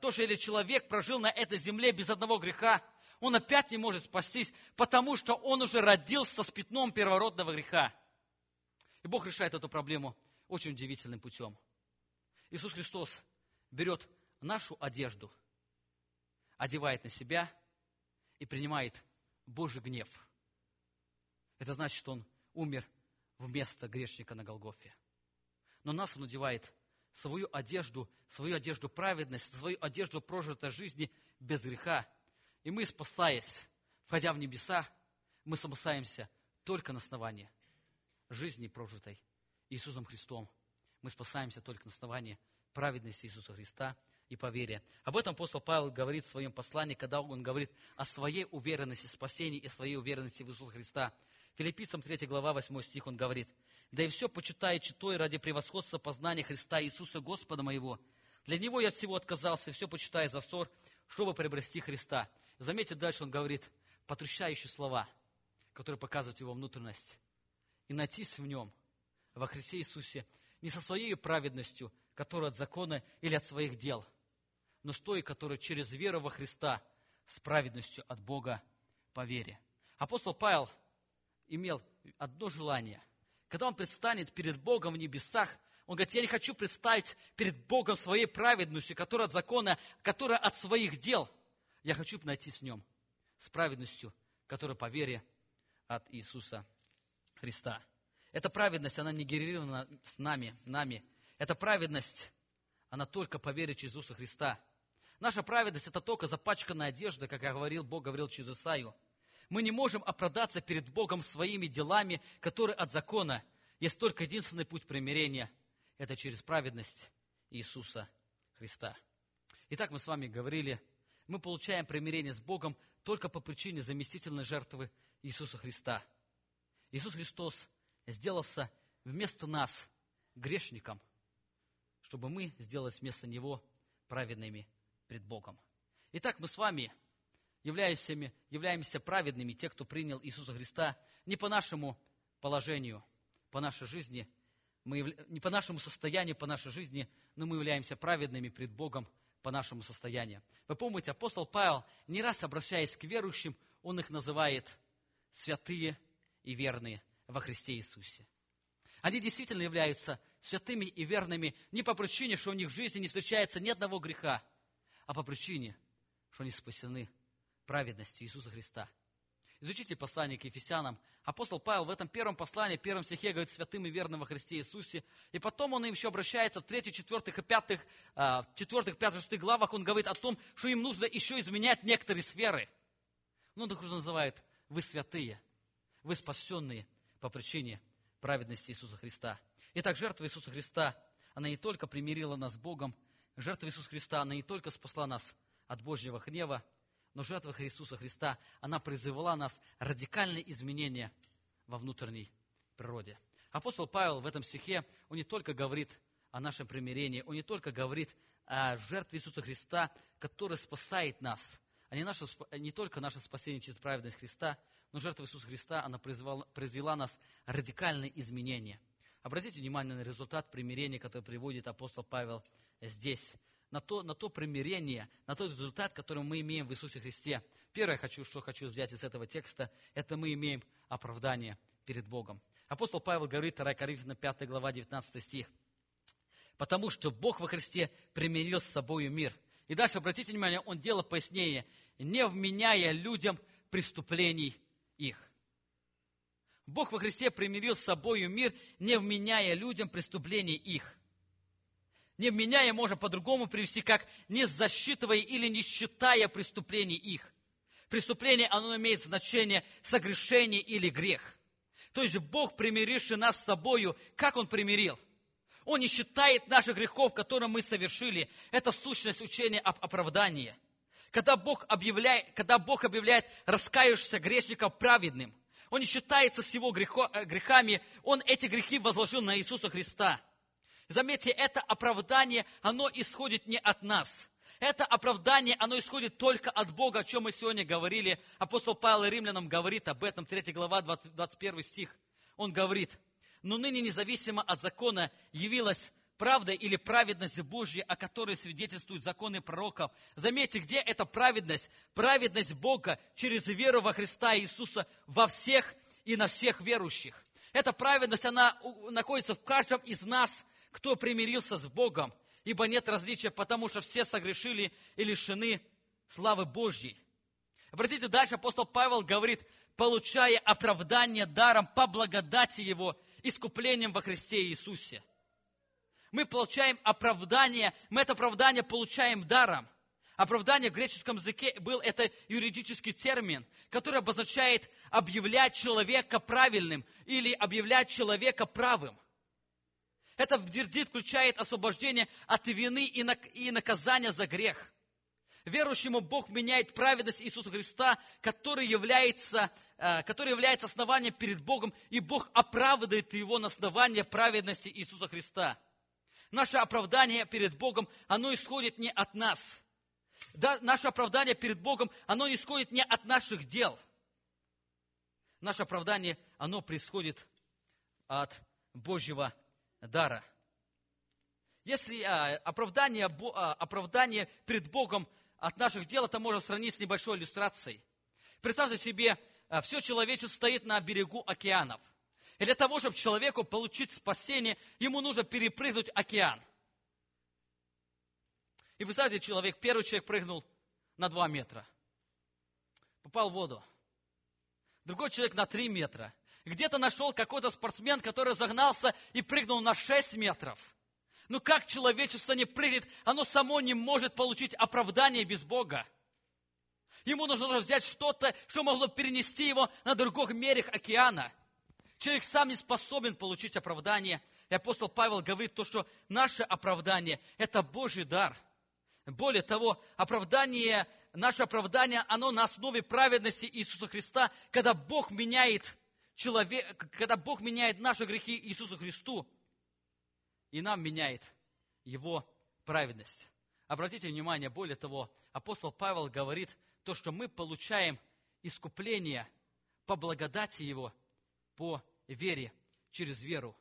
то, что или человек прожил на этой земле без одного греха, он опять не может спастись, потому что он уже родился с пятном первородного греха. И Бог решает эту проблему очень удивительным путем. Иисус Христос берет нашу одежду, одевает на себя и принимает Божий гнев. Это значит, что Он умер вместо грешника на Голгофе. Но нас Он одевает свою одежду, свою одежду праведности, свою одежду прожитой жизни без греха. И мы, спасаясь, входя в небеса, мы спасаемся только на основании жизни, прожитой Иисусом Христом. Мы спасаемся только на основании праведности Иисуса Христа и по вере. Об этом апостол Павел говорит в своем послании, когда он говорит о своей уверенности в спасении и своей уверенности в Иисуса Христа. Филиппийцам 3 глава 8 стих он говорит, «Да и все почитаю читой ради превосходства познания Христа Иисуса Господа моего. Для Него я всего отказался, и все почитаю за ссор, чтобы приобрести Христа». Заметьте, дальше он говорит потрясающие слова, которые показывают его внутренность. И найтись в нем, во Христе Иисусе, не со своей праведностью, которая от закона или от своих дел, но с той, которая через веру во Христа с праведностью от Бога по вере. Апостол Павел имел одно желание. Когда он предстанет перед Богом в небесах, он говорит, я не хочу представить перед Богом своей праведностью, которая от закона, которая от своих дел. Я хочу найти с нем, с праведностью, которая по вере от Иисуса Христа. Эта праведность, она не генерирована с нами, нами. Эта праведность, она только по вере через Иисуса Христа. Наша праведность – это только запачканная одежда, как я говорил, Бог говорил через Исаию. Мы не можем оправдаться перед Богом своими делами, которые от закона. Есть только единственный путь примирения – это через праведность Иисуса Христа. Итак, мы с вами говорили, мы получаем примирение с Богом только по причине заместительной жертвы Иисуса Христа. Иисус Христос сделался вместо нас грешником, чтобы мы сделались вместо Него праведными пред Богом. Итак, мы с вами являемся, являемся праведными, те, кто принял Иисуса Христа, не по нашему положению, по нашей жизни, мы, не по нашему состоянию, по нашей жизни, но мы являемся праведными пред Богом по нашему состоянию. Вы помните, апостол Павел, не раз обращаясь к верующим, он их называет святые и верные во Христе Иисусе. Они действительно являются святыми и верными не по причине, что у них в жизни не встречается ни одного греха, а по причине, что они спасены праведностью Иисуса Христа. Изучите послание к Ефесянам. Апостол Павел в этом первом послании, первом стихе говорит святым и верным во Христе Иисусе. И потом он им еще обращается в третьих, четвертых и пятых, а, четвертых, пятых, шестых главах. Он говорит о том, что им нужно еще изменять некоторые сферы. Ну, он их уже называет «вы святые, вы спасенные, по причине праведности Иисуса Христа. Итак, жертва Иисуса Христа, она не только примирила нас с Богом, жертва Иисуса Христа, она не только спасла нас от Божьего гнева, но жертва Иисуса Христа, она произвела нас радикальные изменения во внутренней природе. Апостол Павел в этом стихе, он не только говорит о нашем примирении, он не только говорит о жертве Иисуса Христа, которая спасает нас, а не, наше, не только наше спасение через праведность Христа, но жертва Иисуса Христа, она произвела, произвела нас радикальные изменения. Обратите внимание на результат примирения, который приводит апостол Павел здесь. На то, на то примирение, на тот результат, который мы имеем в Иисусе Христе. Первое, хочу, что хочу взять из этого текста, это мы имеем оправдание перед Богом. Апостол Павел говорит, 2 Коринфянам 5 глава 19 стих. «Потому что Бог во Христе примирил с собой мир». И дальше, обратите внимание, он делал пояснение, не вменяя людям преступлений их. Бог во Христе примирил с собою мир, не вменяя людям преступлений их. Не вменяя можно по-другому привести, как не засчитывая или не считая преступлений их. Преступление, оно имеет значение согрешение или грех. То есть Бог, примиривший нас с собою, как Он примирил? Он не считает наших грехов, которые мы совершили. Это сущность учения об оправдании. Когда Бог объявляет, когда Бог объявляет раскаявшихся грешников праведным, Он не считается с его грехо, э, грехами, Он эти грехи возложил на Иисуса Христа. Заметьте, это оправдание, оно исходит не от нас. Это оправдание, оно исходит только от Бога, о чем мы сегодня говорили. Апостол Павел Римлянам говорит об этом, 3 глава, 20, 21 стих. Он говорит, но ныне независимо от закона явилась правда или праведность Божья, о которой свидетельствуют законы пророков. Заметьте, где эта праведность? Праведность Бога через веру во Христа Иисуса во всех и на всех верующих. Эта праведность, она находится в каждом из нас, кто примирился с Богом, ибо нет различия, потому что все согрешили и лишены славы Божьей. Обратите, дальше апостол Павел говорит, получая оправдание даром по благодати Его, искуплением во Христе Иисусе. Мы получаем оправдание, мы это оправдание получаем даром. Оправдание в греческом языке был это юридический термин, который обозначает объявлять человека правильным или объявлять человека правым. Это вердикт включает освобождение от вины и наказания за грех. Верующему Бог меняет праведность Иисуса Христа, который является, э, который является основанием перед Богом, и Бог оправдывает его на основании праведности Иисуса Христа. Наше оправдание перед Богом, оно исходит не от нас. Да, наше оправдание перед Богом, оно исходит не от наших дел. Наше оправдание, оно происходит от Божьего дара. Если а, оправдание, а, оправдание перед Богом от наших дел, это можно сравнить с небольшой иллюстрацией. Представьте себе, а, все человечество стоит на берегу океанов. И для того, чтобы человеку получить спасение, ему нужно перепрыгнуть океан. И представьте, человек, первый человек прыгнул на 2 метра. Попал в воду. Другой человек на 3 метра где-то нашел какой-то спортсмен, который загнался и прыгнул на 6 метров. Ну как человечество не прыгнет, оно само не может получить оправдание без Бога. Ему нужно взять что-то, что могло перенести его на другой берег океана. Человек сам не способен получить оправдание. И апостол Павел говорит то, что наше оправдание – это Божий дар. Более того, оправдание, наше оправдание, оно на основе праведности Иисуса Христа, когда Бог меняет человек, когда Бог меняет наши грехи Иисусу Христу, и нам меняет Его праведность. Обратите внимание, более того, апостол Павел говорит то, что мы получаем искупление по благодати Его, по вере, через веру.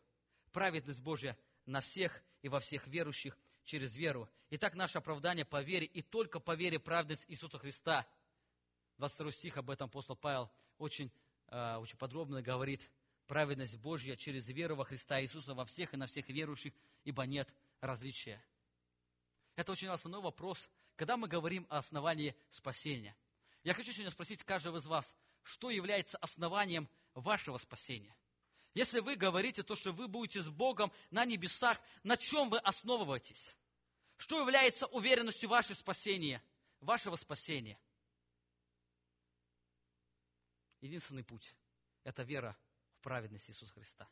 Праведность Божья на всех и во всех верующих через веру. Итак, наше оправдание по вере и только по вере праведность Иисуса Христа. 22 стих об этом апостол Павел очень очень подробно говорит праведность Божья через веру во Христа Иисуса во всех и на всех верующих, ибо нет различия. Это очень основной вопрос, когда мы говорим о основании спасения. Я хочу сегодня спросить каждого из вас, что является основанием вашего спасения? Если вы говорите то, что вы будете с Богом на небесах, на чем вы основываетесь? Что является уверенностью вашего спасения, вашего спасения? Единственный путь – это вера в праведность Иисуса Христа.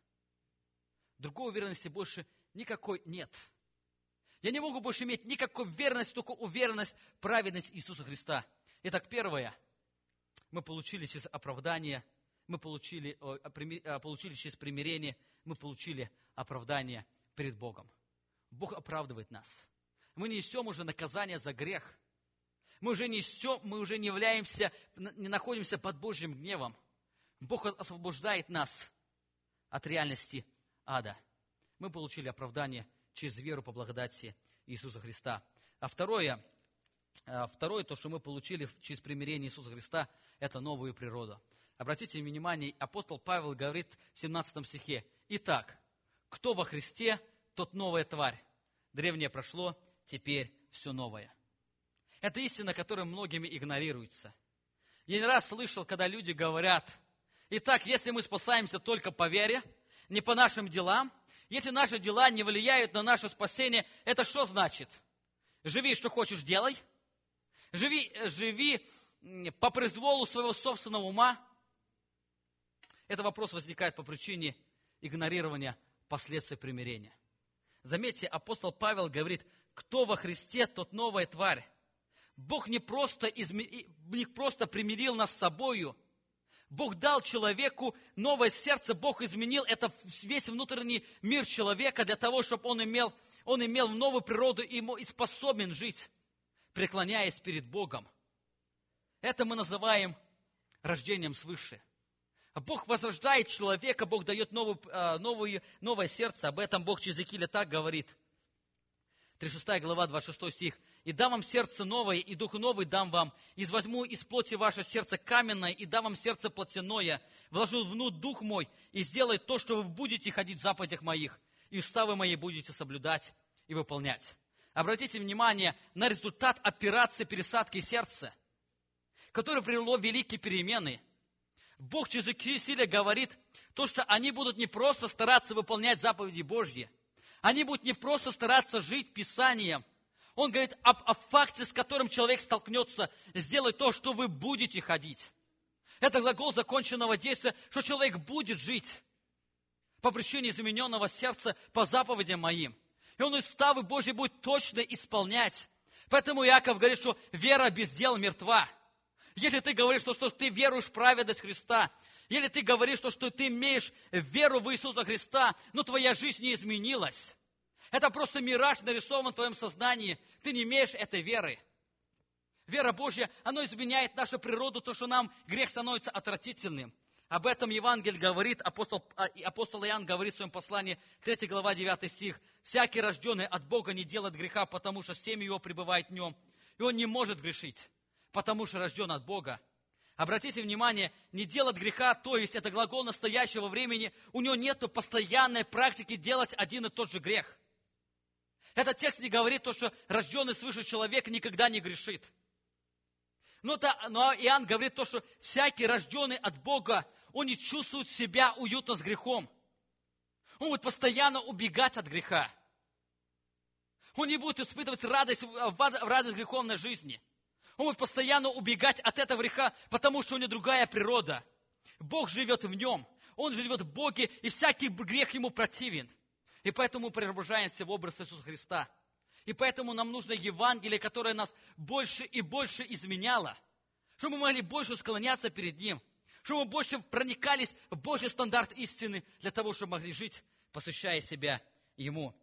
Другой уверенности больше никакой нет. Я не могу больше иметь никакой верности, только уверенность праведность Иисуса Христа. Итак, первое. Мы получили через оправдание, мы получили, получили через примирение, мы получили оправдание перед Богом. Бог оправдывает нас. Мы не несем уже наказание за грех – мы уже не все, мы уже не являемся, не находимся под Божьим гневом. Бог освобождает нас от реальности ада. Мы получили оправдание через веру по благодати Иисуса Христа. А второе, а второе, то, что мы получили через примирение Иисуса Христа, это новую природу. Обратите внимание, апостол Павел говорит в 17 стихе, «Итак, кто во Христе, тот новая тварь. Древнее прошло, теперь все новое». Это истина, которая многими игнорируется. Я не раз слышал, когда люди говорят, итак, если мы спасаемся только по вере, не по нашим делам, если наши дела не влияют на наше спасение, это что значит? Живи, что хочешь, делай. Живи, живи по произволу своего собственного ума. Это вопрос возникает по причине игнорирования последствий примирения. Заметьте, апостол Павел говорит, кто во Христе, тот новая тварь. Бог не просто, изме... не просто примирил нас с собою, Бог дал человеку новое сердце, Бог изменил это весь внутренний мир человека для того, чтобы он имел, он имел новую природу и, ему, и способен жить, преклоняясь перед Богом. Это мы называем рождением свыше. Бог возрождает человека, Бог дает новую, а, новую, новое сердце. Об этом Бог через Екиля так говорит. 36 глава, 26 стих. «И дам вам сердце новое, и дух новый дам вам. И возьму из плоти ваше сердце каменное, и дам вам сердце плотяное. Вложу вну дух мой, и сделай то, что вы будете ходить в заповедях моих, и уставы мои будете соблюдать и выполнять». Обратите внимание на результат операции пересадки сердца, которое привело великие перемены. Бог через Кисиля говорит, то, что они будут не просто стараться выполнять заповеди Божьи, они будут не просто стараться жить Писанием. Он говорит об, о факте, с которым человек столкнется, сделать то, что вы будете ходить. Это глагол законченного действия, что человек будет жить по причине измененного сердца по заповедям моим. И он уставы Божьи будет точно исполнять. Поэтому Иаков говорит, что вера без дел мертва. Если ты говоришь, что, что ты веруешь в праведность Христа, или ты говоришь, что, что ты имеешь веру в Иисуса Христа, но твоя жизнь не изменилась. Это просто мираж нарисован в твоем сознании. Ты не имеешь этой веры. Вера Божья, она изменяет нашу природу, то, что нам грех становится отвратительным. Об этом Евангелие говорит, апостол, а, апостол Иоанн говорит в своем послании, 3 глава, 9 стих. «Всякий рожденный от Бога не делает греха, потому что семя его пребывает в нем, и он не может грешить, потому что рожден от Бога. Обратите внимание, не делать греха, то есть это глагол настоящего времени, у него нет постоянной практики делать один и тот же грех. Этот текст не говорит то, что рожденный свыше человек никогда не грешит. Но, то, но Иоанн говорит то, что всякий рожденный от Бога, он не чувствует себя уютно с грехом. Он будет постоянно убегать от греха. Он не будет испытывать радость, радость греховной жизни. Он будет постоянно убегать от этого греха, потому что у него другая природа. Бог живет в нем. Он живет в Боге, и всякий грех ему противен. И поэтому мы преображаемся в образ Иисуса Христа. И поэтому нам нужно Евангелие, которое нас больше и больше изменяло. Чтобы мы могли больше склоняться перед Ним. Чтобы мы больше проникались в Божий стандарт истины для того, чтобы могли жить, посвящая себя Ему.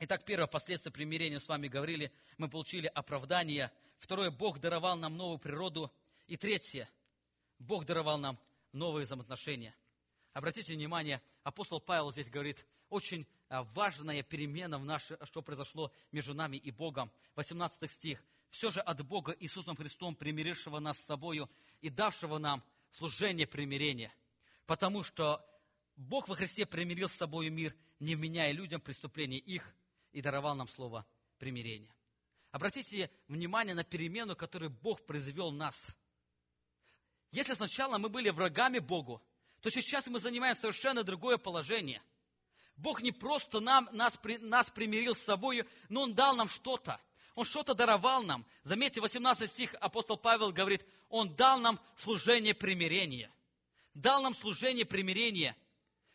Итак, первое последствие примирения с вами говорили, мы получили оправдание. Второе, Бог даровал нам новую природу. И третье, Бог даровал нам новые взаимоотношения. Обратите внимание, апостол Павел здесь говорит, очень а, важная перемена в наше, что произошло между нами и Богом. 18 стих. «Все же от Бога Иисусом Христом, примирившего нас с собою и давшего нам служение примирения, потому что Бог во Христе примирил с собой мир, не вменяя людям преступления их, и даровал нам слово примирения. Обратите внимание на перемену, которую Бог произвел нас. Если сначала мы были врагами Богу, то сейчас мы занимаем совершенно другое положение. Бог не просто нам, нас, нас примирил с собой, но Он дал нам что-то. Он что-то даровал нам. Заметьте, 18 стих апостол Павел говорит, Он дал нам служение примирения. Дал нам служение примирения –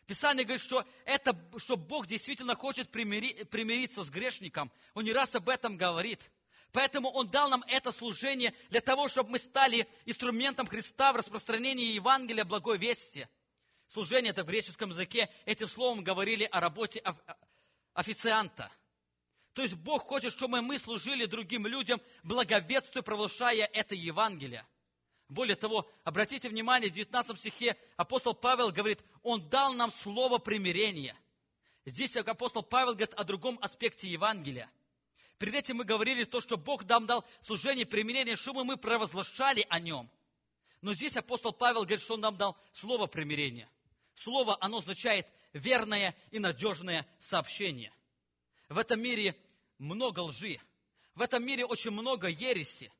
Писание говорит, что, это, что Бог действительно хочет примири, примириться с грешником. Он не раз об этом говорит. Поэтому Он дал нам это служение для того, чтобы мы стали инструментом Христа в распространении Евангелия благой вести. Служение это в греческом языке. Этим словом говорили о работе официанта. То есть Бог хочет, чтобы мы служили другим людям, благовествуя, провозглашая это Евангелие. Более того, обратите внимание, в 19 стихе апостол Павел говорит, он дал нам слово примирения. Здесь апостол Павел говорит о другом аспекте Евангелия. Перед этим мы говорили то, что Бог нам дал служение примирения, чтобы мы провозглашали о нем. Но здесь апостол Павел говорит, что он нам дал слово примирения. Слово, оно означает верное и надежное сообщение. В этом мире много лжи. В этом мире очень много ереси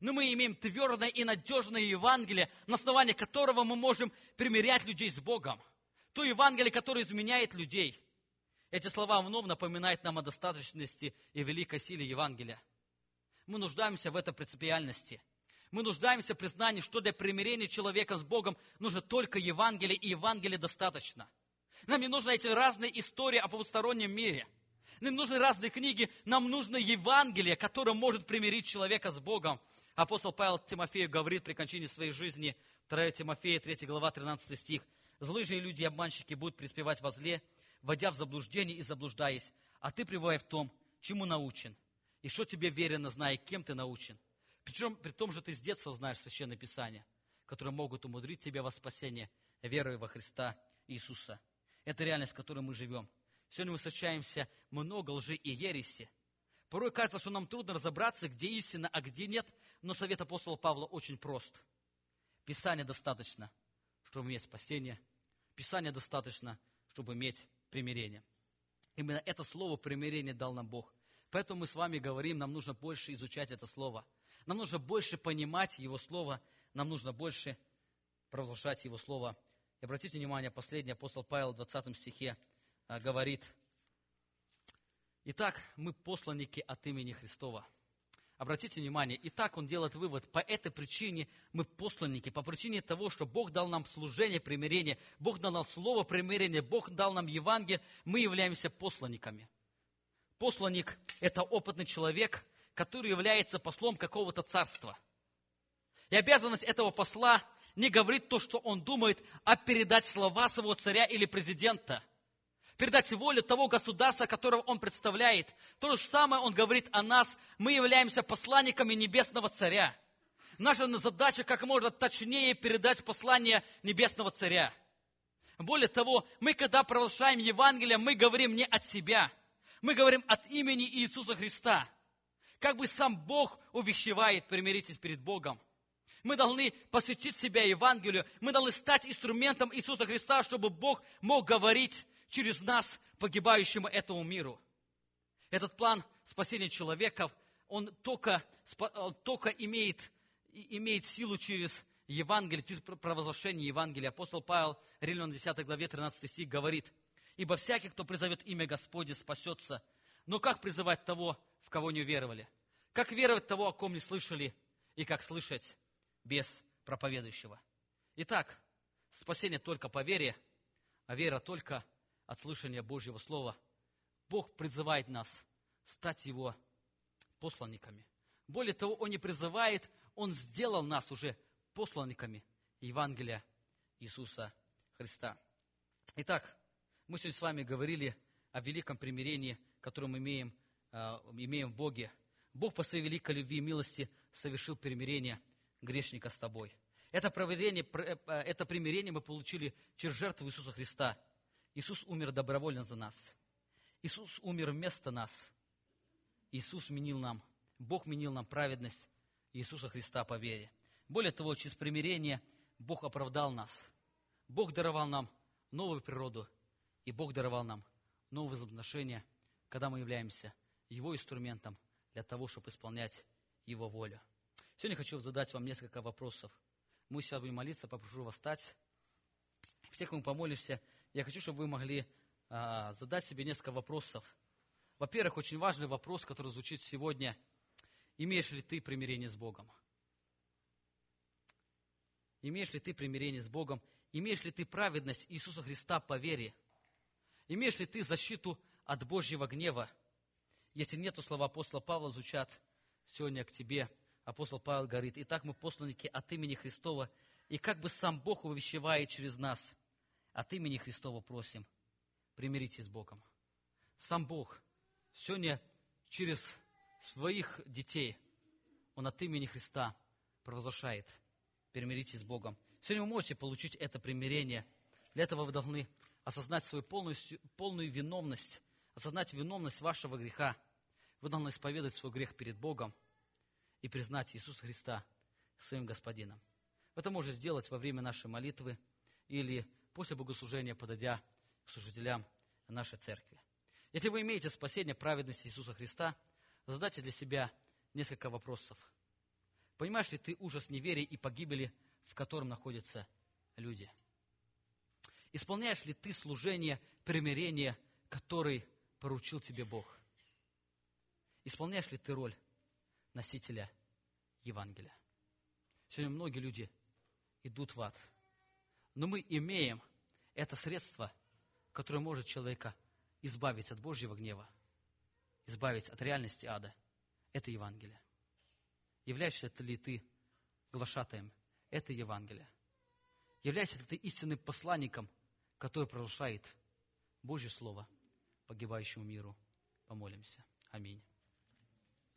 но мы имеем твердое и надежное Евангелие, на основании которого мы можем примирять людей с Богом. То Евангелие, которое изменяет людей. Эти слова вновь напоминают нам о достаточности и великой силе Евангелия. Мы нуждаемся в этой принципиальности. Мы нуждаемся в признании, что для примирения человека с Богом нужно только Евангелие, и Евангелие достаточно. Нам не нужны эти разные истории о потустороннем мире. Нам нужны разные книги, нам нужно Евангелие, которое может примирить человека с Богом. Апостол Павел Тимофею говорит при кончине своей жизни, 2 Тимофея, 3 глава, 13 стих, «Злые же люди и обманщики будут преуспевать во зле, вводя в заблуждение и заблуждаясь, а ты пребывай в том, чему научен, и что тебе верено, зная, кем ты научен. Причем, при том же ты с детства знаешь Священное Писание, которые могут умудрить тебя во спасение, веруя во Христа Иисуса. Это реальность, в которой мы живем. Сегодня мы встречаемся много лжи и ереси. Порой кажется, что нам трудно разобраться, где истина, а где нет, но совет апостола Павла очень прост. Писание достаточно, чтобы иметь спасение. Писание достаточно, чтобы иметь примирение. Именно это слово примирение дал нам Бог. Поэтому мы с вами говорим, нам нужно больше изучать это слово. Нам нужно больше понимать Его Слово, нам нужно больше провозглашать Его Слово. И обратите внимание, последний апостол Павел в 20 стихе а, говорит, «Итак, мы посланники от имени Христова». Обратите внимание, итак он делает вывод, по этой причине мы посланники, по причине того, что Бог дал нам служение примирения, Бог дал нам слово примирения, Бог дал нам Евангелие, мы являемся посланниками. Посланник – это опытный человек, который является послом какого-то царства. И обязанность этого посла не говорить то, что он думает, а передать слова своего царя или президента – передать волю того государства, которого он представляет. То же самое он говорит о нас. Мы являемся посланниками Небесного Царя. Наша задача как можно точнее передать послание Небесного Царя. Более того, мы когда провозглашаем Евангелие, мы говорим не от себя. Мы говорим от имени Иисуса Христа. Как бы сам Бог увещевает, примиритесь перед Богом. Мы должны посвятить себя Евангелию. Мы должны стать инструментом Иисуса Христа, чтобы Бог мог говорить через нас, погибающему этому миру. Этот план спасения человека, он только, он только имеет, имеет силу через Евангелие, через провозглашение Евангелия. Апостол Павел, Римлян 10 главе 13 стих говорит, «Ибо всякий, кто призовет имя Господне, спасется. Но как призывать того, в кого не веровали? Как веровать того, о ком не слышали? И как слышать без проповедующего?» Итак, спасение только по вере, а вера только от слышания Божьего Слова, Бог призывает нас стать Его посланниками. Более того, Он не призывает, Он сделал нас уже посланниками Евангелия Иисуса Христа. Итак, мы сегодня с вами говорили о великом примирении, которое мы имеем, э, имеем в Боге. Бог по своей великой любви и милости совершил примирение грешника с тобой. Это, э, это примирение мы получили через жертву Иисуса Христа – Иисус умер добровольно за нас. Иисус умер вместо нас. Иисус менил нам, Бог менил нам праведность Иисуса Христа по вере. Более того, через примирение Бог оправдал нас. Бог даровал нам новую природу, и Бог даровал нам новые взаимоотношения, когда мы являемся Его инструментом для того, чтобы исполнять Его волю. Сегодня хочу задать вам несколько вопросов. Мы сейчас будем молиться, попрошу вас встать. Все, кому помолишься, я хочу, чтобы вы могли а, задать себе несколько вопросов. Во-первых, очень важный вопрос, который звучит сегодня. Имеешь ли ты примирение с Богом? Имеешь ли ты примирение с Богом? Имеешь ли ты праведность Иисуса Христа по вере? Имеешь ли ты защиту от Божьего гнева? Если нет, то слова апостола Павла звучат сегодня к тебе. Апостол Павел говорит, «Итак, мы посланники от имени Христова, и как бы сам Бог увещевает через нас, от имени Христова просим, примиритесь с Богом. Сам Бог сегодня через своих детей, Он от имени Христа провозглашает, примиритесь с Богом. Сегодня вы можете получить это примирение. Для этого вы должны осознать свою полную, полную виновность, осознать виновность вашего греха. Вы должны исповедать свой грех перед Богом и признать Иисуса Христа своим Господином. Это можно сделать во время нашей молитвы или после богослужения, подойдя к служителям нашей церкви. Если вы имеете спасение праведности Иисуса Христа, задайте для себя несколько вопросов. Понимаешь ли ты ужас неверия и погибели, в котором находятся люди? Исполняешь ли ты служение примирения, который поручил тебе Бог? Исполняешь ли ты роль носителя Евангелия? Сегодня многие люди идут в ад – но мы имеем это средство, которое может человека избавить от Божьего гнева. избавить от реальности ада, это Евангелие. Являешься ли ты глашатаем? Это Евангелие. Являешься ли ты истинным посланником, который провозглашает Божье Слово погибающему миру? Помолимся. Аминь.